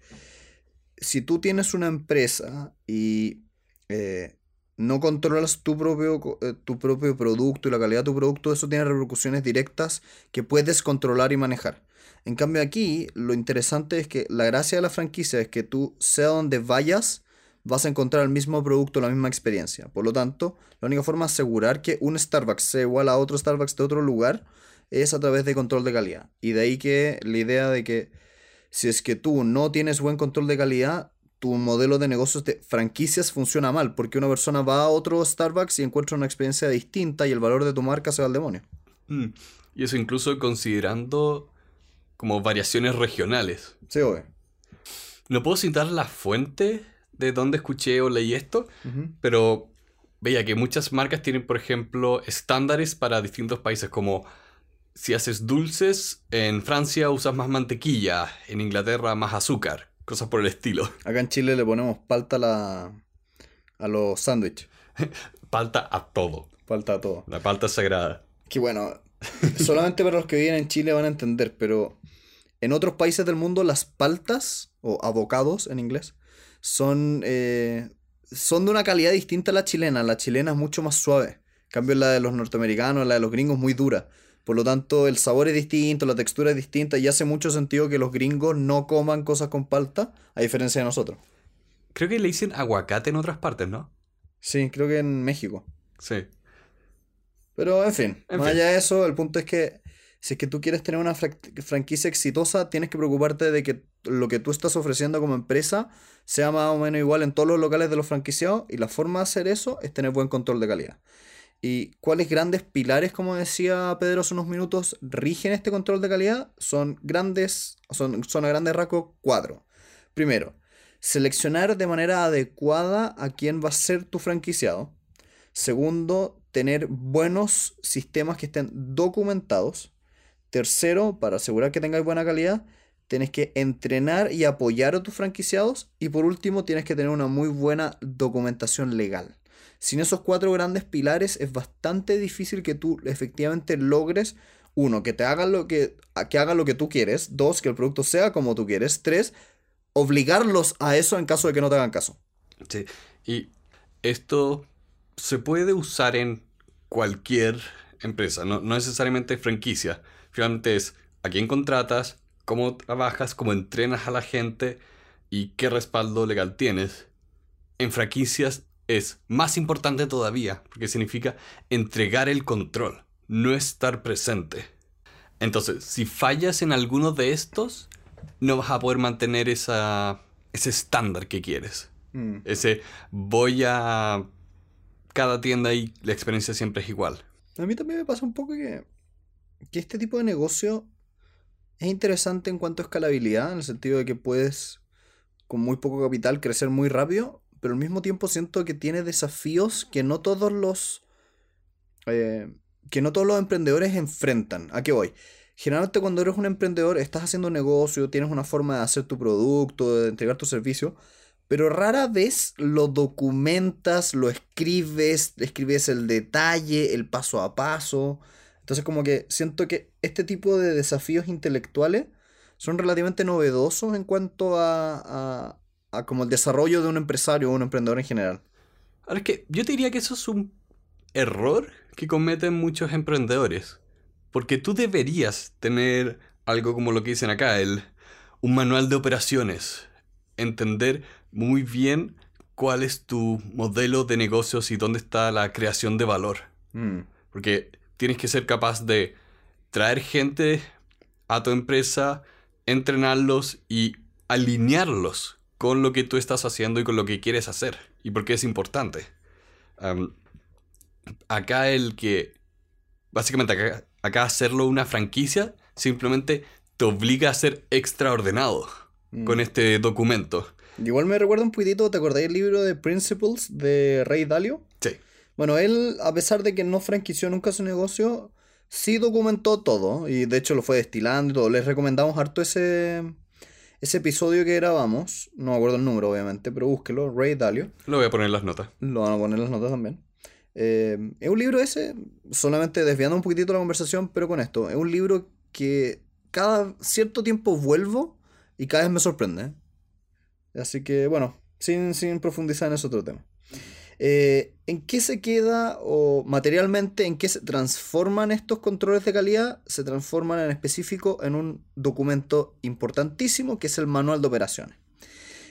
si tú tienes una empresa y eh, no controlas tu propio, eh, tu propio producto y la calidad de tu producto, eso tiene repercusiones directas que puedes controlar y manejar. En cambio aquí, lo interesante es que la gracia de la franquicia es que tú, sea donde vayas, vas a encontrar el mismo producto, la misma experiencia. Por lo tanto, la única forma de asegurar que un Starbucks sea igual a otro Starbucks de otro lugar es a través de control de calidad. Y de ahí que la idea de que si es que tú no tienes buen control de calidad, tu modelo de negocios de franquicias funciona mal, porque una persona va a otro Starbucks y encuentra una experiencia distinta y el valor de tu marca se va al demonio. Mm. Y eso incluso considerando como variaciones regionales. Sí, obvio. No puedo citar la fuente de dónde escuché o leí esto, pero veía que muchas marcas tienen, por ejemplo, estándares para distintos países, como si haces dulces, en Francia usas más mantequilla, en Inglaterra más azúcar, cosas por el estilo. Acá en Chile le ponemos palta a, la... a los sándwiches. palta a todo. Palta a todo. La palta sagrada. Que bueno, solamente para los que viven en Chile van a entender, pero en otros países del mundo las paltas, o avocados en inglés, son, eh, son de una calidad distinta a la chilena. La chilena es mucho más suave. En cambio la de los norteamericanos, la de los gringos es muy dura. Por lo tanto, el sabor es distinto, la textura es distinta y hace mucho sentido que los gringos no coman cosas con palta, a diferencia de nosotros. Creo que le dicen aguacate en otras partes, ¿no? Sí, creo que en México. Sí. Pero, en fin, más allá de eso, el punto es que si es que tú quieres tener una franquicia exitosa, tienes que preocuparte de que lo que tú estás ofreciendo como empresa sea más o menos igual en todos los locales de los franquiciados y la forma de hacer eso es tener buen control de calidad. ¿Y cuáles grandes pilares, como decía Pedro hace unos minutos, rigen este control de calidad? Son grandes, son, son a grandes rasgos cuatro. Primero, seleccionar de manera adecuada a quién va a ser tu franquiciado. Segundo, tener buenos sistemas que estén documentados. Tercero, para asegurar que tengáis buena calidad, tienes que entrenar y apoyar a tus franquiciados. Y por último, tienes que tener una muy buena documentación legal. Sin esos cuatro grandes pilares es bastante difícil que tú efectivamente logres, uno, que te hagan lo que, que hagan lo que tú quieres. Dos, que el producto sea como tú quieres. Tres, obligarlos a eso en caso de que no te hagan caso. Sí, y esto se puede usar en cualquier empresa, no, necesariamente franquicia. Finalmente es a quién contratas, cómo trabajas, cómo entrenas a la gente y qué respaldo legal tienes. En franquicias es más importante todavía, porque significa entregar el control, no estar presente. Entonces, si fallas en alguno de estos, no vas a poder mantener esa, ese estándar que quieres. Mm. Ese voy a cada tienda y la experiencia siempre es igual. A mí también me pasa un poco que, que este tipo de negocio es interesante en cuanto a escalabilidad, en el sentido de que puedes, con muy poco capital, crecer muy rápido, pero al mismo tiempo siento que tiene desafíos que no todos los... Eh, que no todos los emprendedores enfrentan. ¿A qué voy? Generalmente cuando eres un emprendedor estás haciendo un negocio, tienes una forma de hacer tu producto, de entregar tu servicio, pero rara vez lo documentas, lo escribes, escribes el detalle, el paso a paso. Entonces como que siento que este tipo de desafíos intelectuales son relativamente novedosos en cuanto a, a, como el desarrollo de un empresario o un emprendedor en general. Ahora es que yo te diría que eso es un error que cometen muchos emprendedores. Porque tú deberías tener algo como lo que dicen acá, el, un manual de operaciones. Entender muy bien cuál es tu modelo de negocios y dónde está la creación de valor. Mm. Porque tienes que ser capaz de traer gente a tu empresa, entrenarlos y alinearlos con lo que tú estás haciendo y con lo que quieres hacer. Y por qué es importante. acá el que... Básicamente acá, acá, hacerlo una franquicia simplemente te obliga a ser extraordenado con mm. este documento. Igual me recuerda un poquitito, ¿te acordáis el libro de Principles de Ray Dalio? Bueno, él, a pesar de que no franquició nunca su negocio, sí documentó todo y de hecho lo fue destilando y todo. Les recomendamos harto ese, ese episodio que grabamos. No me acuerdo el número, obviamente, pero búsquelo, Ray Dalio. Lo voy a poner en las notas. Lo van a poner en las notas también. Eh, es un libro ese, solamente desviando un poquitito la conversación, pero con esto. Es un libro que cada cierto tiempo vuelvo y cada vez me sorprende. Así que, bueno, sin, sin profundizar en ese otro tema. Eh, ¿En qué se queda o materialmente en qué se transforman estos controles de calidad? Se transforman en específico en un documento importantísimo que es el manual de operaciones.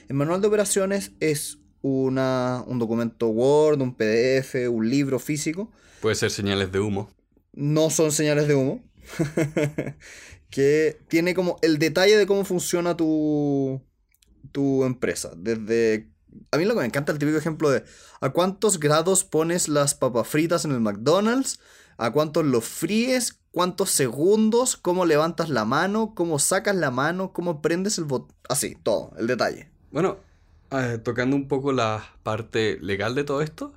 El manual de operaciones es una, un documento Word, un PDF, un libro físico. Puede ser señales de humo. No son señales de humo. que tiene como el detalle de cómo funciona tu, tu empresa. Desde. A mí lo que me encanta el típico ejemplo de a cuántos grados pones las papas fritas en el McDonald's, a cuántos los fríes, cuántos segundos, cómo levantas la mano, cómo sacas la mano, cómo prendes el botón. Así, todo, el detalle. Bueno, eh, tocando un poco la parte legal de todo esto.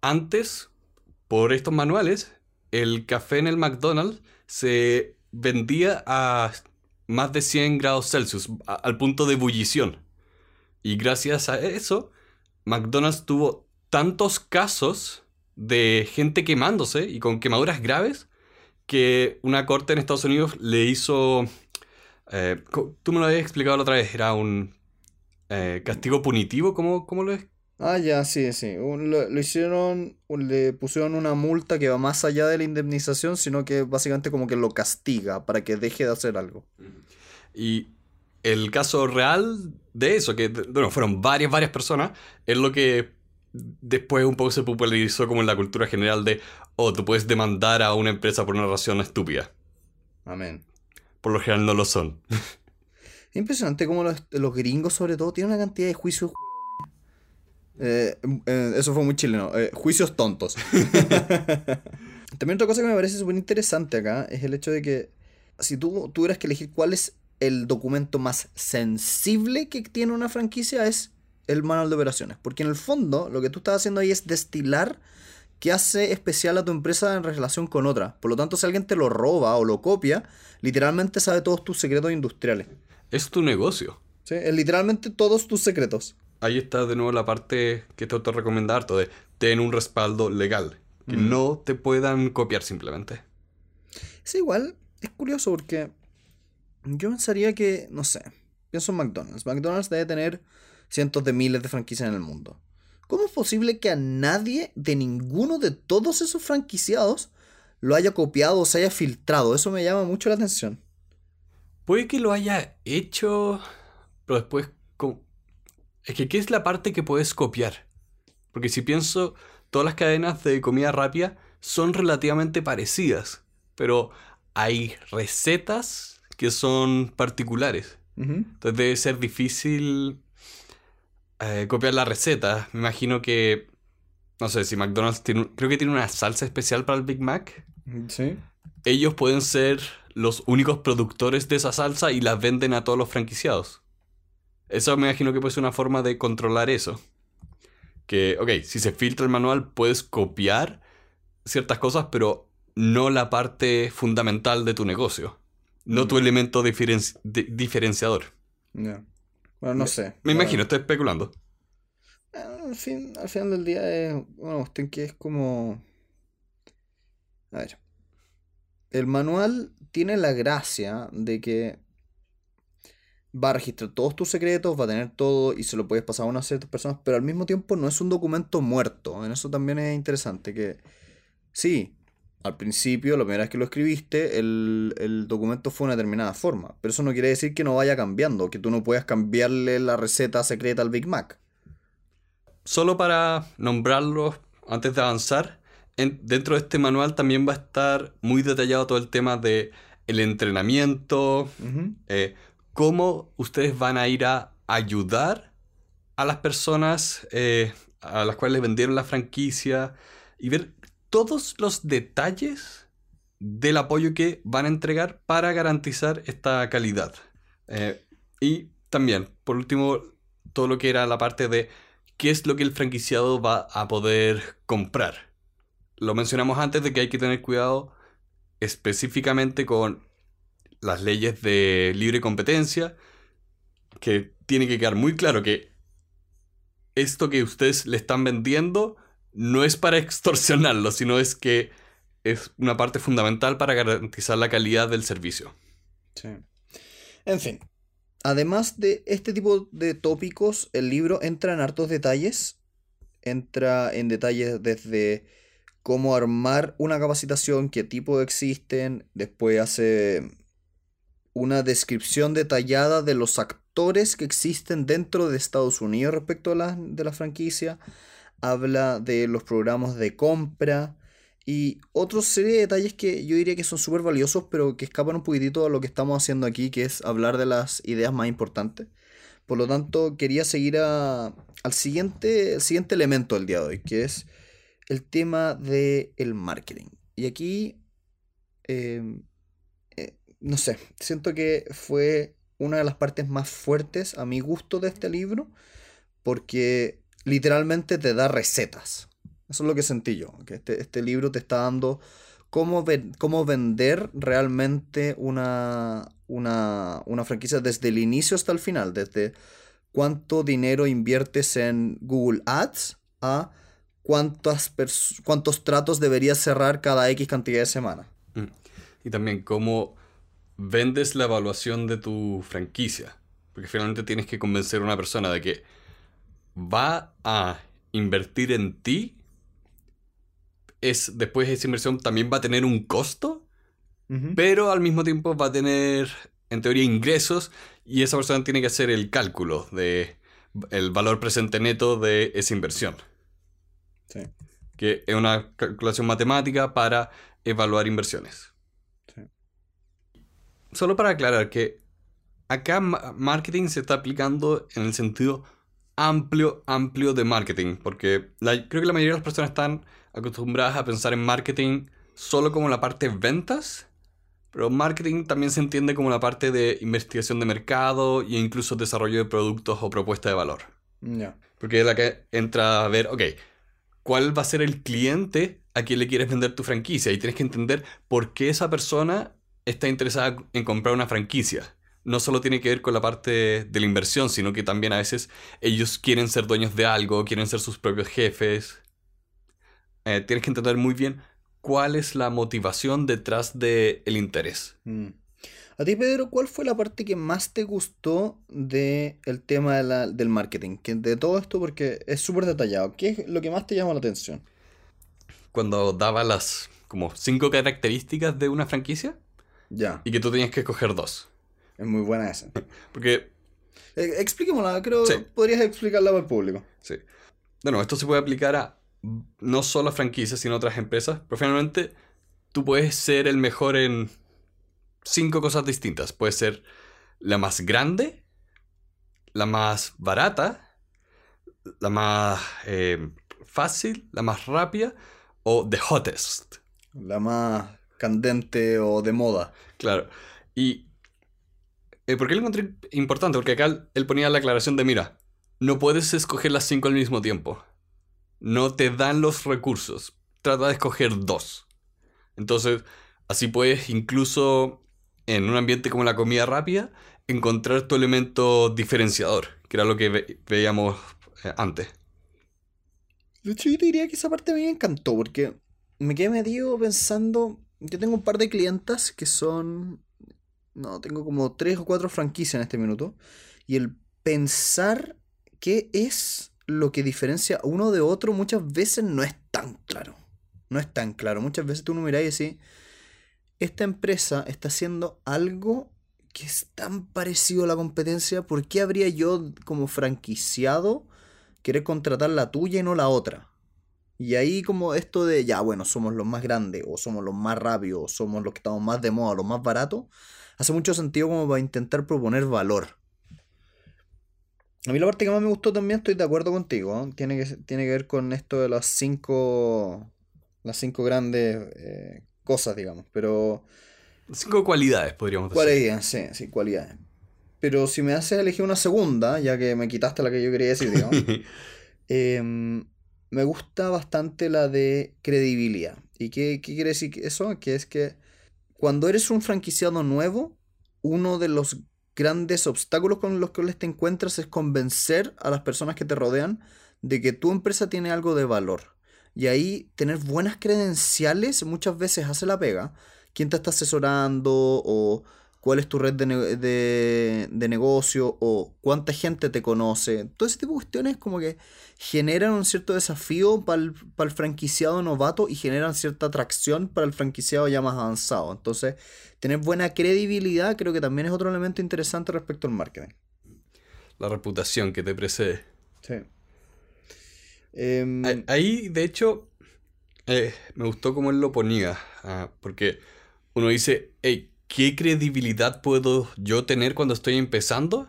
Antes, por estos manuales, el café en el McDonald's se vendía a más de 100 grados Celsius, al punto de ebullición. Y gracias a eso, McDonald's tuvo tantos casos de gente quemándose y con quemaduras graves que una corte en Estados Unidos le hizo... Eh, tú me lo habías explicado la otra vez, era un eh, castigo punitivo, ¿cómo, ¿cómo, lo es? Ah, ya, sí, sí. lo, hicieron, le pusieron una multa que va más allá de la indemnización, sino que básicamente como que lo castiga para que deje de hacer algo. Y el caso real de eso, que bueno, fueron varias, varias personas, es lo que después un poco se popularizó como en la cultura general de, oh, tú puedes demandar a una empresa por una razón estúpida. Amén. Por lo general no lo son. Impresionante como los, gringos sobre todo tienen una cantidad de juicios... Eh, eh, eso fue muy chileno. Eh, juicios tontos. También otra cosa que me parece súper interesante acá es el hecho de que si tú tuvieras que elegir cuál es el documento más sensible que tiene una franquicia es el manual de operaciones. Porque en el fondo lo que tú estás haciendo ahí es destilar qué hace especial a tu empresa en relación con otra. Por lo tanto, si alguien te lo roba o lo copia, literalmente sabe todos tus secretos industriales. Es tu negocio. Sí, es literalmente todos tus secretos. Ahí está de nuevo la parte que te auto recomendar, todo de ten un respaldo legal. Que no te puedan copiar simplemente. Es igual, es curioso porque yo pensaría que, no sé, pienso en McDonald's. McDonald's debe tener cientos de miles de franquicias en el mundo. ¿Cómo es posible que a nadie de ninguno de todos esos franquiciados lo haya copiado o se haya filtrado? Eso me llama mucho la atención. Puede que lo haya hecho, pero después... Es que, ¿qué es la parte que puedes copiar? Porque si pienso, todas las cadenas de comida rápida son relativamente parecidas, pero hay recetas que son particulares. Entonces debe ser difícil eh, copiar la receta. Me imagino que, no sé, si McDonald's tiene, creo que tiene una salsa especial para el Big Mac. Sí. Ellos pueden ser los únicos productores de esa salsa y la venden a todos los franquiciados. Eso me imagino que puede ser una forma de controlar eso. Que, ok, si se filtra el manual puedes copiar ciertas cosas, pero no la parte fundamental de tu negocio. No tu mm. elemento diferenciador. Bueno, no sé. Me imagino, estoy especulando. Eh, al, fin, al final del día es una cuestión que es como... A ver. El manual tiene la gracia de que va a registrar todos tus secretos, va a tener todo y se lo puedes pasar a unas ciertas personas, pero al mismo tiempo no es un documento muerto. En eso también es interesante que sí, al principio, la primera vez que lo escribiste, el, documento fue de una determinada forma. Pero eso no quiere decir que no vaya cambiando, que tú no puedas cambiarle la receta secreta al Big Mac. Solo para nombrarlo antes de avanzar, dentro de este manual también va a estar muy detallado todo el tema de el entrenamiento, eh, cómo ustedes van a ir a ayudar a las personas eh, a las cuales vendieron la franquicia y ver todos los detalles del apoyo que van a entregar para garantizar esta calidad. Eh, y también, por último, todo lo que era la parte de qué es lo que el franquiciado va a poder comprar. Lo mencionamos antes de que hay que tener cuidado específicamente con las leyes de libre competencia, que tiene que quedar muy claro que esto que ustedes le están vendiendo no es para extorsionarlo, sino es que es una parte fundamental para garantizar la calidad del servicio. Sí. En fin, además de este tipo de tópicos, el libro entra en hartos detalles. Entra en detalles desde cómo armar una capacitación, qué tipo existen, después hace una descripción detallada de los actores que existen dentro de Estados Unidos respecto a la, de la franquicia, habla de los programas de compra y otra serie de detalles que yo diría que son súper valiosos, pero que escapan un poquitito a lo que estamos haciendo aquí, que es hablar de las ideas más importantes. Por lo tanto, quería seguir a, al siguiente, siguiente elemento del día de hoy, que es el tema del el marketing. Y aquí, em, eh, no sé, siento que fue una de las partes más fuertes a mi gusto de este libro, porque literalmente te da recetas. Eso es lo que sentí yo, que este, este libro te está dando cómo, cómo vender realmente una, una, una franquicia desde el inicio hasta el final, desde cuánto dinero inviertes en Google Ads a cuántas cuántos tratos deberías cerrar cada X cantidad de semanas. Mm. Y también cómo vendes la evaluación de tu franquicia. Porque finalmente tienes que convencer a una persona de que va a invertir en ti es después esa inversión también va a tener un costo, pero al mismo tiempo va a tener, en teoría, ingresos y esa persona tiene que hacer el cálculo de el valor presente neto de esa inversión. Sí. Que es una calculación matemática para evaluar inversiones. Sí. Solo para aclarar que acá marketing se está aplicando en el sentido amplio, amplio de marketing, porque creo que la mayoría de las personas están acostumbradas a pensar en marketing solo como la parte de ventas, pero marketing también se entiende como la parte de investigación de mercado e incluso desarrollo de productos o propuesta de valor. Porque es la que entra a ver, ok, ¿cuál va a ser el cliente a quien le quieres vender tu franquicia? Y tienes que entender por qué esa persona está interesada en comprar una franquicia. No solo tiene que ver con la parte de la inversión, sino que también a veces ellos quieren ser dueños de algo, quieren ser sus propios jefes. Eh, tienes que entender muy bien cuál es la motivación detrás del el interés. Mm. A ti, Pedro, ¿cuál fue la parte que más te gustó del tema del marketing? Que de todo esto, porque es súper detallado. ¿Qué es lo que más te llama la atención? Cuando daba las como cinco características de una franquicia. Ya. Y que tú tenías que escoger dos. Es muy buena esa. porque... Eh, expliquémosla, creo que podrías explicarla al público. Sí. Bueno, esto se puede aplicar a no solo a franquicias, sino a otras empresas. Pero finalmente, tú puedes ser el mejor en cinco cosas distintas. Puedes ser la más grande, la más barata, la más eh, fácil, la más rápida o the hottest. La más candente o de moda. Claro. Y eh, ¿por qué lo encontré importante? Porque acá él ponía la aclaración de, mira, no puedes escoger las cinco al mismo tiempo no te dan los recursos. Trata de escoger dos. Entonces, así puedes incluso en un ambiente como la comida rápida encontrar tu elemento diferenciador, que era lo que veíamos eh, antes. De hecho, yo te diría que esa parte me encantó, porque me quedé medio pensando. Yo tengo un par de clientas que son. No, tengo como tres o cuatro franquicias en este minuto. Y el pensar qué es lo que diferencia uno de otro muchas veces no es tan claro. No es tan claro. Muchas veces tú uno miras y decís, esta empresa está haciendo algo que es tan parecido a la competencia, ¿por qué habría yo como franquiciado querer contratar la tuya y no la otra? Y ahí como esto de, ya bueno, somos los más grandes, o somos los más rápidos, o somos los que estamos más de moda, los más baratos, hace mucho sentido como para intentar proponer valor. A mí la parte que más me gustó también, estoy de acuerdo contigo, tiene, que, tiene que ver con esto de las cinco, las cinco grandes eh, cosas, digamos, pero... Cinco cualidades, podríamos decir. Cualidades, sí, sí, cualidades. Pero si me haces elegir una segunda, ya que me quitaste la que yo quería decir, digamos, em, me gusta bastante la de credibilidad. ¿Y qué, qué quiere decir eso? Que es que cuando eres un franquiciado nuevo, uno de los grandes obstáculos con los que te encuentras es convencer a las personas que te rodean de que tu empresa tiene algo de valor. Y ahí tener buenas credenciales muchas veces hace la pega. ¿Quién te está asesorando? O cuál es tu red de, negocio o cuánta gente te conoce. Todo ese tipo de cuestiones como que generan un cierto desafío para el, franquiciado novato y generan cierta atracción para el franquiciado ya más avanzado. Entonces, tener buena credibilidad creo que también es otro elemento interesante respecto al marketing. la reputación que te precede. Sí. Em, Ahí, de hecho, eh, me gustó cómo él lo ponía, ah, porque uno dice, hey, ¿qué credibilidad puedo yo tener cuando estoy empezando?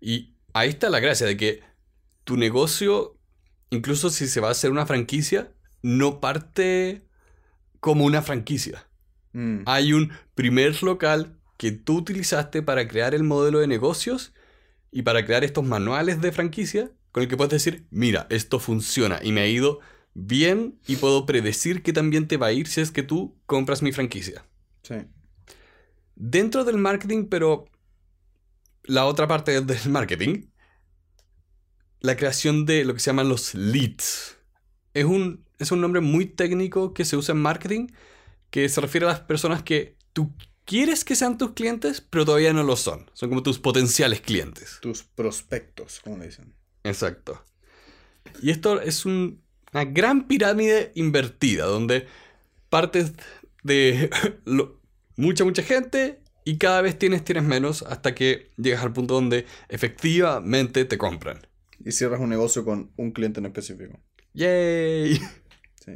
Y ahí está la gracia de que tu negocio, incluso si se va a hacer una franquicia, no parte como una franquicia. mm, Hay un primer local que tú utilizaste para crear el modelo de negocios y para crear estos manuales de franquicia con el que puedes decir, mira, esto funciona y me ha ido bien y puedo predecir que también te va a ir si es que tú compras mi franquicia. sí. Dentro del marketing, pero la otra parte del marketing, la creación de lo que se llaman los leads. Es un, es un nombre muy técnico que se usa en marketing, que se refiere a las personas que tú quieres que sean tus clientes, pero todavía no lo son. Son como tus potenciales clientes. Tus prospectos, como le dicen. Exacto. Y esto es un- una gran pirámide invertida, donde partes de lo- mucha, mucha gente y cada vez tienes, tienes menos hasta que llegas al punto donde efectivamente te compran. Y cierras un negocio con un cliente en específico. ¡Yay! Sí.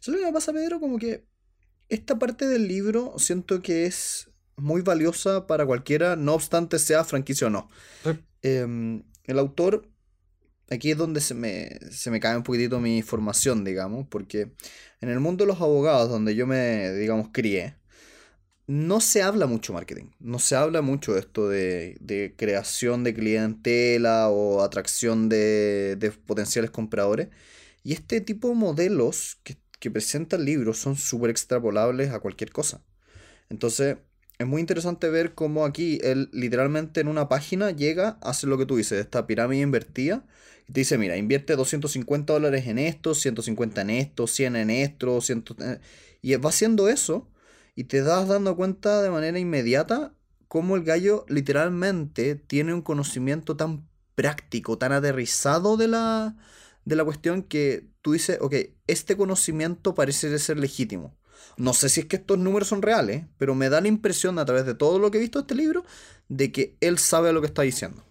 ¿Sabes lo que me pasa, Pedro? Como que esta parte del libro siento que es muy valiosa para cualquiera, no obstante sea franquicia o no. Sí. Em, el autor, aquí es donde se me, se me cae un poquitito mi formación, digamos, porque en el mundo de los abogados, donde yo me, digamos, crié, no se habla mucho marketing, no se habla mucho esto de, de creación de clientela o atracción de, de potenciales compradores. Y este tipo de modelos que, que presenta el libro son súper extrapolables a cualquier cosa. Entonces, es muy interesante ver cómo aquí él literalmente en una página llega a hacer lo que tú dices, esta pirámide invertida. Y te dice, mira, invierte 250 dólares en esto, 150 en esto, 100 en esto, 100... en- Y va haciendo eso y te das dando cuenta de manera inmediata cómo el gallo literalmente tiene un conocimiento tan práctico, tan aterrizado de la, de la cuestión que tú dices, ok, este conocimiento parece ser legítimo. No sé si es que estos números son reales, pero me da la impresión a través de todo lo que he visto de este libro de que él sabe lo que está diciendo.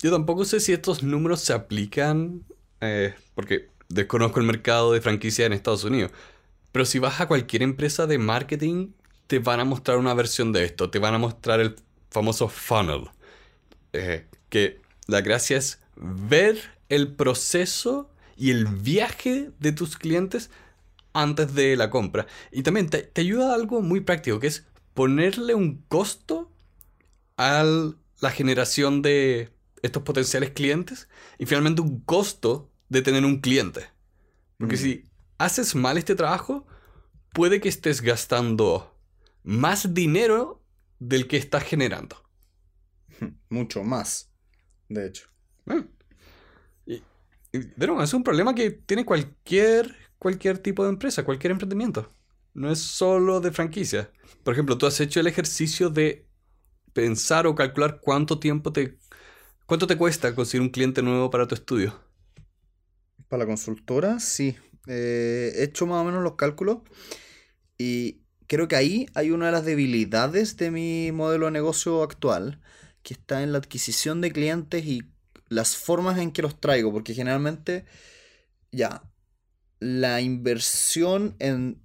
Yo tampoco sé si estos números se aplican, eh, porque desconozco el mercado de franquicia en Estados Unidos. Pero si vas a cualquier empresa de marketing, te van a mostrar una versión de esto. Te van a mostrar el famoso funnel. Eh, que la gracia es ver el proceso y el viaje de tus clientes antes de la compra. Y también te, te ayuda a algo muy práctico, que es ponerle un costo a la generación de estos potenciales clientes y finalmente un costo de tener un cliente. Porque Mm. si haces mal este trabajo, puede que estés gastando más dinero del que estás generando. Mucho más, de hecho. Y, y, de nuevo, es un problema que tiene cualquier, cualquier tipo de empresa, cualquier emprendimiento. No es solo de franquicia. Por ejemplo, tú has hecho el ejercicio de pensar o calcular cuánto tiempo te... ¿Cuánto te cuesta conseguir un cliente nuevo para tu estudio? Para la consultora, sí. Eh, he hecho más o menos los cálculos y creo que ahí hay una de las debilidades de mi modelo de negocio actual, que está en la adquisición de clientes y las formas en que los traigo, porque generalmente, ya, la inversión en,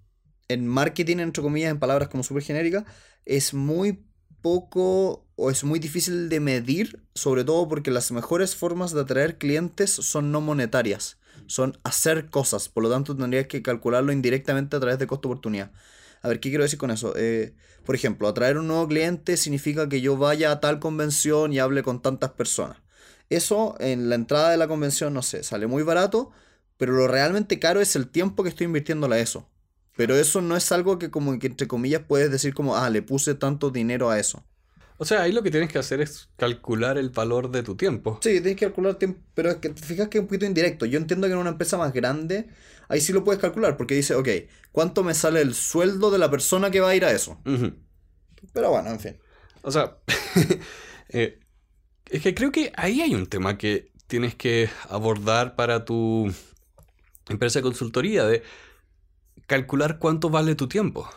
en marketing, entre comillas, en palabras como súper genéricas, es muy poco o es muy difícil de medir, sobre todo porque las mejores formas de atraer clientes son no monetarias, son hacer cosas, por lo tanto tendrías que calcularlo indirectamente a través de costo-oportunidad. A ver, ¿qué quiero decir con eso? Eh, por ejemplo, atraer un nuevo cliente significa que yo vaya a tal convención y hable con tantas personas. Eso en la entrada de la convención, no sé, sale muy barato, pero lo realmente caro es el tiempo que estoy invirtiéndole a eso. Pero eso no es algo que como que entre comillas puedes decir como, ah, le puse tanto dinero a eso. O sea, ahí lo que tienes que hacer es calcular el valor de tu tiempo. Sí, tienes que calcular tiempo, pero es que te fijas que es un poquito indirecto. Yo entiendo que en una empresa más grande, ahí sí lo puedes calcular, porque dice, ok, ¿cuánto me sale el sueldo de la persona que va a ir a eso? Pero bueno, en fin. O sea, eh, es que creo que ahí hay un tema que tienes que abordar para tu empresa de consultoría, de calcular cuánto vale tu tiempo.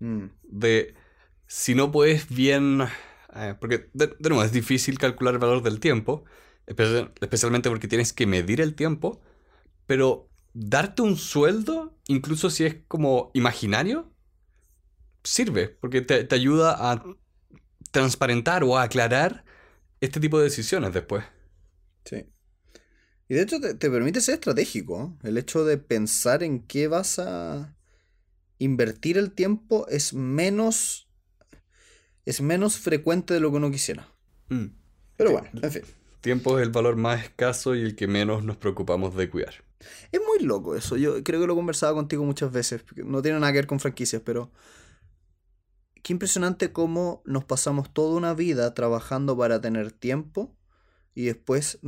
Mm, De si no puedes bien Eh, porque, de, de, nuevo, es difícil calcular el valor del tiempo, especialmente porque tienes que medir el tiempo, pero darte un sueldo, incluso si es como imaginario, sirve, porque te, te ayuda a transparentar o a aclarar este tipo de decisiones después. Sí. Y de hecho te, te permite ser estratégico. El hecho de pensar en qué vas a invertir el tiempo es menos. es menos frecuente de lo que uno quisiera. Mm. Pero bueno, en fin. Tiempo es el valor más escaso y el que menos nos preocupamos de cuidar. Es muy loco eso. Yo creo que lo he conversado contigo muchas veces. No tiene nada que ver con franquicias, pero. Qué impresionante cómo nos pasamos toda una vida trabajando para tener tiempo y después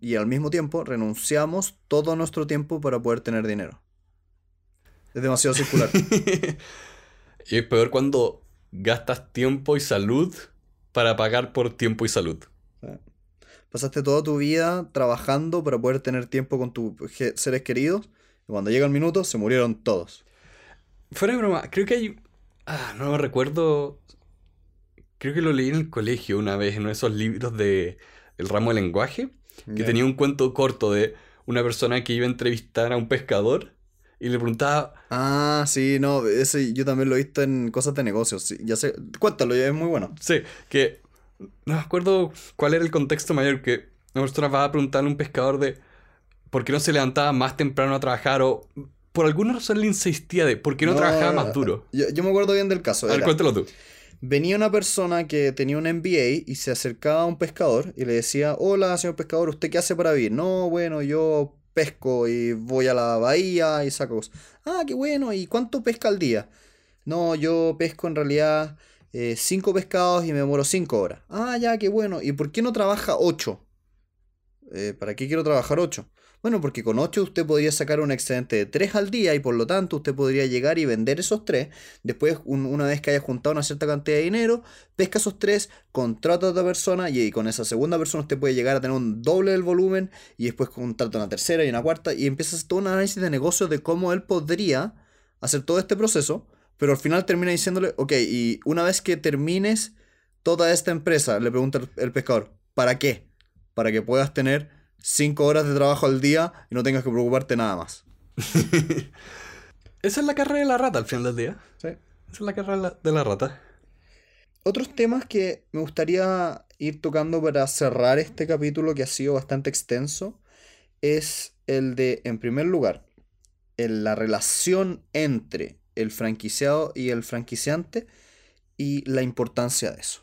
y al mismo tiempo renunciamos todo nuestro tiempo para poder tener dinero. Es demasiado circular. y es peor cuando gastas tiempo y salud para pagar por tiempo y salud. Pasaste toda tu vida trabajando para poder tener tiempo con tus seres queridos. Y cuando llega el minuto, se murieron todos. Fuera de broma, creo que hay. Ah, no me recuerdo. Creo que lo leí en el colegio una vez, en uno de esos libros de el ramo de lenguaje, que tenía un cuento corto de una persona que iba a entrevistar a un pescador y le preguntaba... Ah, sí, no, ese yo también lo he visto en cosas de negocios, ya sé, cuéntalo, es muy bueno. Sí, que no me acuerdo cuál era el contexto mayor, que una persona va a preguntarle a un pescador de por qué no se levantaba más temprano a trabajar o por alguna razón le insistía de por qué no, trabajaba más duro. Yo, me acuerdo bien del caso. A ver, cuéntalo tú. Venía una persona que tenía un MBA y se acercaba a un pescador y le decía, hola señor pescador, ¿usted qué hace para vivir? No, bueno, yo pesco y voy a la bahía y saco Ah, qué bueno, ¿y cuánto pesca al día? No, yo pesco en realidad eh, cinco pescados y me demoro cinco horas. Ah, ya, qué bueno. ¿Y por qué no trabaja ocho? Eh, ¿Para qué quiero trabajar ocho? Bueno, porque con 8 usted podría sacar un excedente de 3 al día y por lo tanto usted podría llegar y vender esos 3. Después, una vez que haya juntado una cierta cantidad de dinero, pesca esos 3, contrata a otra persona y, con esa segunda persona usted puede llegar a tener un doble del volumen y después contrata una tercera y una cuarta y empieza a hacer todo un análisis de negocio de cómo él podría hacer todo este proceso, pero al final termina diciéndole, ok, y una vez que termines toda esta empresa, le pregunta el pescador, ¿para qué? Para que puedas tener 5 horas de trabajo al día y no tengas que preocuparte nada más. Esa es la carrera de la rata al final del día. Sí. Esa es la carrera de la rata. Otros temas que me gustaría ir tocando para cerrar este capítulo que ha sido bastante extenso es el de, en primer lugar, la relación entre el franquiciado y el franquiciante y la importancia de eso.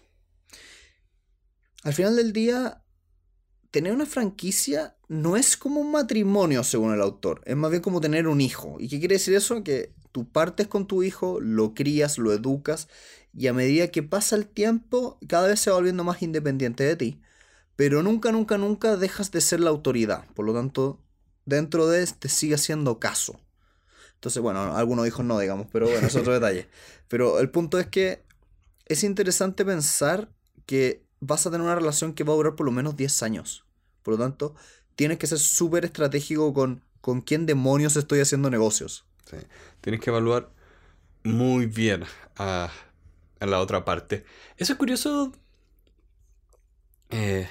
Al final del día, tener una franquicia no es como un matrimonio, según el autor. Es más bien como tener un hijo. ¿Y qué quiere decir eso? Que tú partes con tu hijo, lo crías, lo educas, y a medida que pasa el tiempo, cada vez se va volviendo más independiente de ti. Pero nunca, nunca, nunca dejas de ser la autoridad. Por lo tanto, dentro de este sigue haciendo caso. Entonces, bueno, algunos hijos no, digamos, pero bueno, es otro detalle. Pero el punto es que es interesante pensar que vas a tener una relación que va a durar por lo menos 10 años. Por lo tanto, tienes que ser súper estratégico con con quién demonios estoy haciendo negocios. Sí. Tienes que evaluar muy bien a, la otra parte. Eso es curioso. Eh,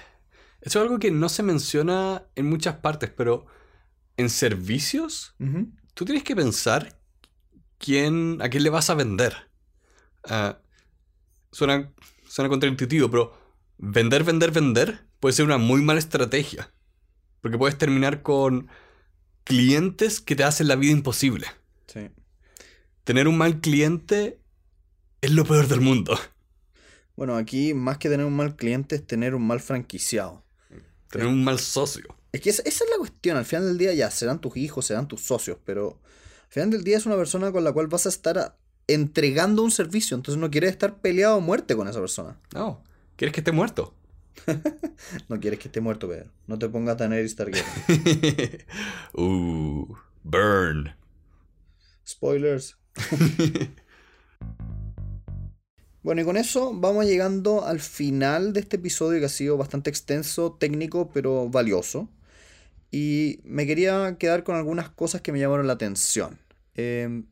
eso es algo que no se menciona en muchas partes, pero en servicios, tú tienes que pensar quién, a quién le vas a vender. Uh, suena, suena contraintuitivo, pero vender, vender, vender puede ser una muy mala estrategia. Porque puedes terminar con clientes que te hacen la vida imposible. Sí. Tener un mal cliente es lo peor del mundo. Bueno, aquí más que tener un mal cliente es tener un mal franquiciado. Tener un mal socio. Es que esa, es la cuestión. Al final del día ya serán tus hijos, serán tus socios, pero al final del día es una persona con la cual vas a estar entregando un servicio. Entonces no quieres estar peleado a muerte con esa persona. No, quieres que esté muerto. no quieres que esté muerto, Pedro. No te pongas tan Eris uh, burn. Spoilers. bueno, y con eso vamos llegando al final de este episodio que ha sido bastante extenso, técnico, pero valioso. Y me quería quedar con algunas cosas que me llamaron la atención. Em,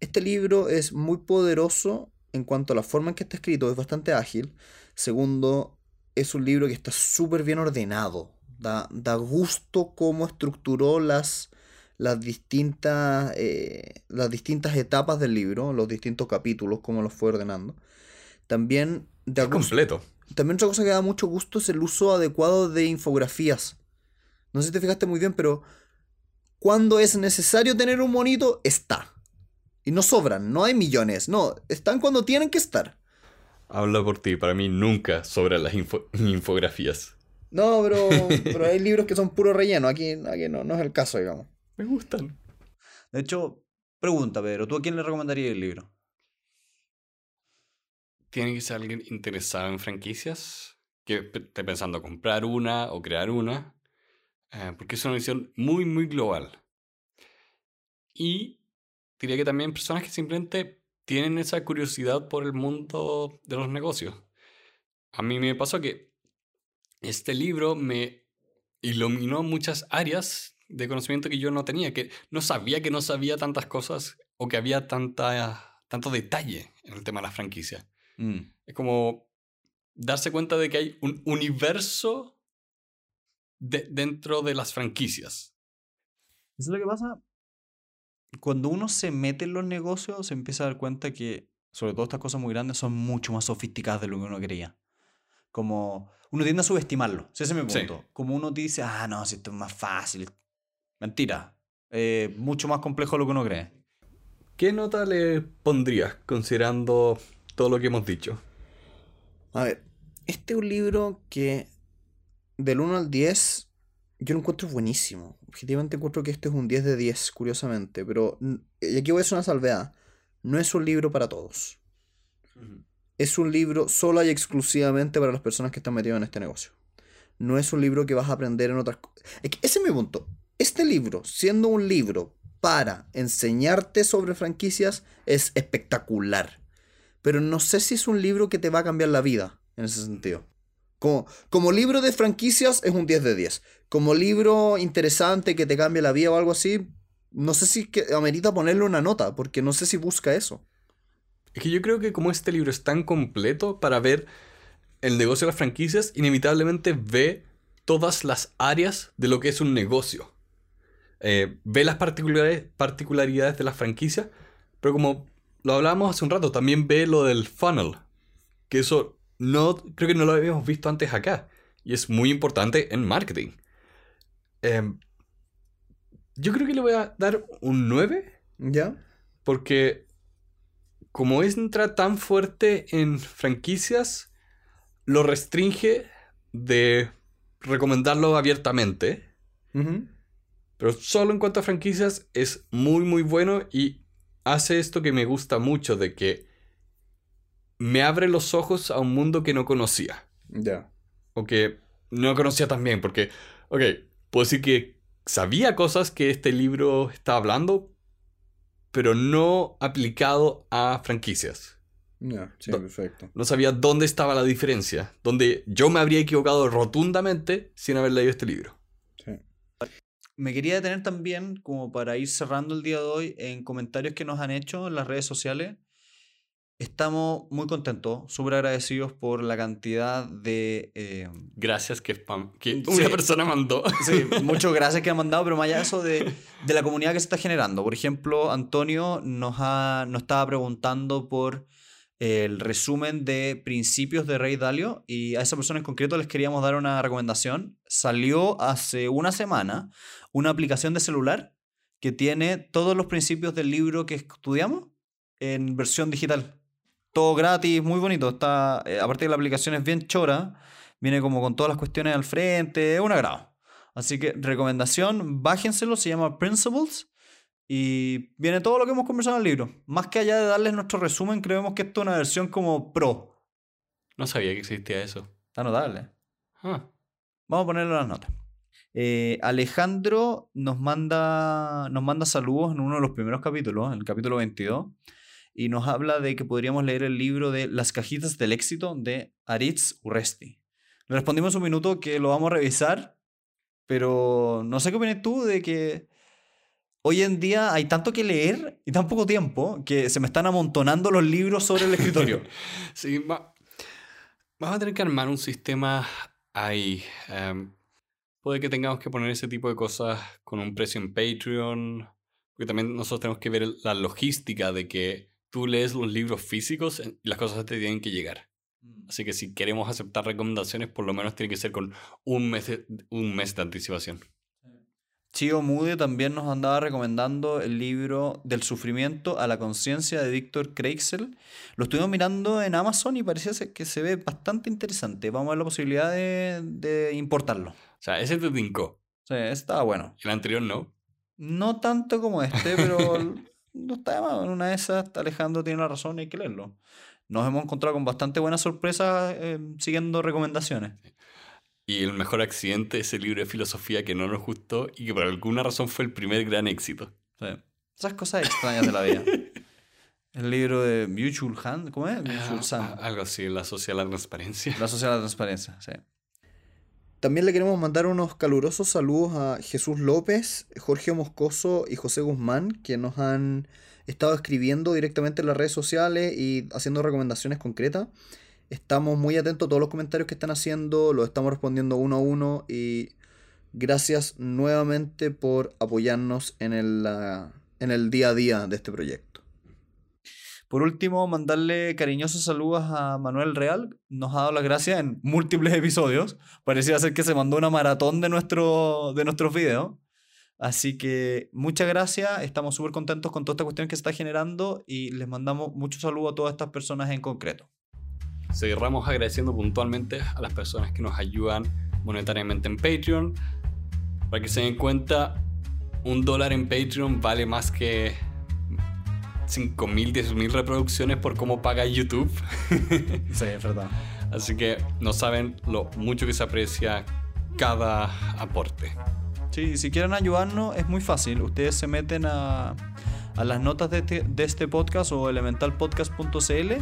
este libro es muy poderoso en cuanto a la forma en que está escrito, es bastante ágil. Segundo, es un libro que está súper bien ordenado. Da, da gusto cómo estructuró las, las, distintas, eh, las distintas etapas del libro, los distintos capítulos, cómo los fue ordenando. También da Es completo. también otra cosa que da mucho gusto es el uso adecuado de infografías. No sé si te fijaste muy bien, pero cuando es necesario tener un monito, está. Y no sobran, no hay millones, no, están cuando tienen que estar. Habla por ti, para mí nunca sobran las info- infografías. No, pero, pero hay libros que son puro relleno, aquí, aquí no, no es el caso, digamos. Me gustan. De hecho, pregunta, Pedro, ¿tú a quién le recomendarías el libro? Tiene que ser alguien interesado en franquicias, que esté pensando comprar una o crear una, eh, porque es una visión muy, muy global. Y diría que también personas que simplemente tienen esa curiosidad por el mundo de los negocios. A mí me pasó que este libro me iluminó muchas áreas de conocimiento que yo no tenía, que no sabía que no sabía tantas cosas o que había tanta, tanto detalle en el tema de la franquicia. Mm. Es como darse cuenta de que hay un universo de- dentro de las franquicias. Eso es lo que pasa. Cuando uno se mete en los negocios, se empieza a dar cuenta que, sobre todo estas cosas muy grandes, son mucho más sofisticadas de lo que uno creía. Como uno tiende a subestimarlo. Ese es mi Sí. punto. Como uno dice, ah, no, si esto es más fácil. Mentira. Eh, mucho más complejo de lo que uno cree. ¿Qué nota le pondrías considerando todo lo que hemos dicho? A ver, este es un libro que del 1 al 10 yo lo encuentro buenísimo. Objetivamente encuentro que este es un 10 de 10, curiosamente. Pero, y aquí voy a hacer una salvedad. No es un libro para todos. Es un libro sola y exclusivamente para las personas que están metidas en este negocio. No es un libro que vas a aprender en otras cosas. Ese es mi punto. Este libro, siendo un libro para enseñarte sobre franquicias, es espectacular. Pero no sé si es un libro que te va a cambiar la vida, en ese sentido. Como, como libro de franquicias es un 10 de 10. Como libro interesante que te cambie la vida o algo así, no sé si que amerita ponerle una nota, porque no sé si busca eso. Es que yo creo que como este libro es tan completo para ver el negocio de las franquicias, inevitablemente ve todas las áreas de lo que es un negocio. Eh, ve las particularidades, particularidades de las franquicias, pero como lo hablábamos hace un rato, también ve lo del funnel, que eso no creo que no lo habíamos visto antes acá, y es muy importante en marketing. Em, yo creo que le voy a dar un 9. ¿Ya? Porque como entra tan fuerte en franquicias, lo restringe de recomendarlo abiertamente. Pero solo en cuanto a franquicias es muy muy bueno y hace esto que me gusta mucho de que me abre los ojos a un mundo que no conocía. Ya. O que no conocía tan bien. Porque, ok, puedo decir que sabía cosas que este libro está hablando, pero no aplicado a franquicias. Ya, sí, perfecto. No sabía dónde estaba la diferencia. Donde yo me habría equivocado rotundamente sin haber leído este libro. Sí. Me quería detener también, como para ir cerrando el día de hoy, en comentarios que nos han hecho en las redes sociales. Estamos muy contentos, súper agradecidos por la cantidad de... eh, Gracias que, spam- que Sí. una persona mandó. Sí, muchas gracias que han mandado, pero más allá de eso de, de la comunidad que se está generando. Por ejemplo, Antonio nos, ha, nos estaba preguntando por el resumen de principios de Rey Dalio y a esa persona en concreto les queríamos dar una recomendación. Salió hace una semana una aplicación de celular que tiene todos los principios del libro que estudiamos en versión digital. Todo gratis, muy bonito. Está, eh, aparte que la aplicación es bien chora, viene como con todas las cuestiones al frente, es un agrado. Así que recomendación, bájenselo, se llama Principles y viene todo lo que hemos conversado en el libro. Más que allá de darles nuestro resumen, creemos que esto es una versión como pro. No sabía que existía eso. Está notable. Ah, Vamos a ponerlo en las notas. Eh, Alejandro nos manda, nos manda saludos en uno de los primeros capítulos, en el capítulo 22, y nos habla de que podríamos leer el libro de Las cajitas del éxito de Aritz Urresti. Le respondimos un minuto que lo vamos a revisar, pero no sé qué opinas tú de que hoy en día hay tanto que leer y tan poco tiempo que se me están amontonando los libros sobre el escritorio. sí, Vamos a tener que armar un sistema ahí. em, puede que tengamos que poner ese tipo de cosas con un precio en Patreon. Porque también nosotros tenemos que ver la logística de que tú lees los libros físicos y las cosas te tienen que llegar. Así que si queremos aceptar recomendaciones, por lo menos tiene que ser con un mes de, un mes de anticipación. Chio Mude también nos andaba recomendando el libro Del sufrimiento a la conciencia de Víctor Kreixel. Lo estuvimos mirando en Amazon y parecía que se ve bastante interesante. Vamos a ver la posibilidad de, de importarlo. O sea, ese te tincó. Sí, estaba bueno. El anterior no. No tanto como este, pero no está de más. En una de esas, Alejandro tiene la razón y hay que leerlo. Nos hemos encontrado con bastante buenas sorpresas eh, siguiendo recomendaciones. Y el mejor accidente es el libro de filosofía que no nos gustó y que por alguna razón fue el primer gran éxito. Sí. Esas cosas extrañas de la vida. El libro de Mutual Hand, ¿cómo es? Mutual Ah, Sun. algo así, la sociedad de la transparencia. La sociedad de la transparencia, sí. También le queremos mandar unos calurosos saludos a Jesús López, Jorge Moscoso y José Guzmán, que nos han estado escribiendo directamente en las redes sociales y haciendo recomendaciones concretas. Estamos muy atentos a todos los comentarios que están haciendo, los estamos respondiendo uno a uno y gracias nuevamente por apoyarnos en el, en el día a día de este proyecto. Por último, mandarle cariñosos saludos a Manuel Real. Nos ha dado las gracias en múltiples episodios. Parecía ser que se mandó una maratón de, nuestro, de nuestros videos. Así que muchas gracias. Estamos súper contentos con toda esta cuestión que se está generando y les mandamos muchos saludos a todas estas personas en concreto. Cerramos agradeciendo puntualmente a las personas que nos ayudan monetariamente en Patreon. Para que se den cuenta, un dólar en Patreon vale más que 5.000, 10.000 reproducciones por cómo paga YouTube. Sí, es verdad. Así que no saben lo mucho que se aprecia cada aporte. Sí, si quieren ayudarnos es muy fácil. Ustedes se meten a, a las notas de este, de este podcast o elementalpodcast.cl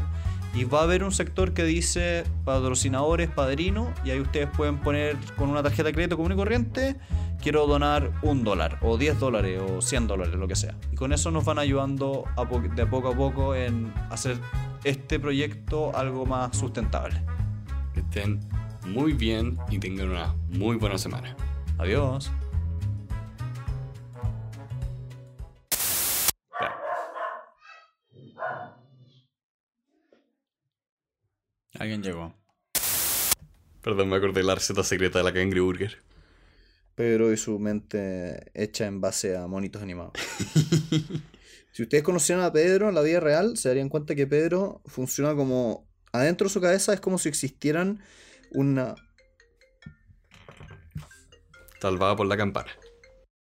y va a haber un sector que dice patrocinadores, padrino, y ahí ustedes pueden poner con una tarjeta de crédito común y corriente, quiero donar un dólar, o 10 dólares, o 100 dólares, lo que sea. Y con eso nos van ayudando a po- de poco a poco en hacer este proyecto algo más sustentable. Que estén muy bien y tengan una muy buena semana. Adiós. Alguien llegó. Perdón, me acordé de la receta secreta de la Cangre Burger. Pedro y su mente hecha en base a monitos animados. si ustedes conocieran a Pedro en la vida real, se darían cuenta que Pedro funciona como... Adentro de su cabeza es como si existieran una... Salvada por la campana.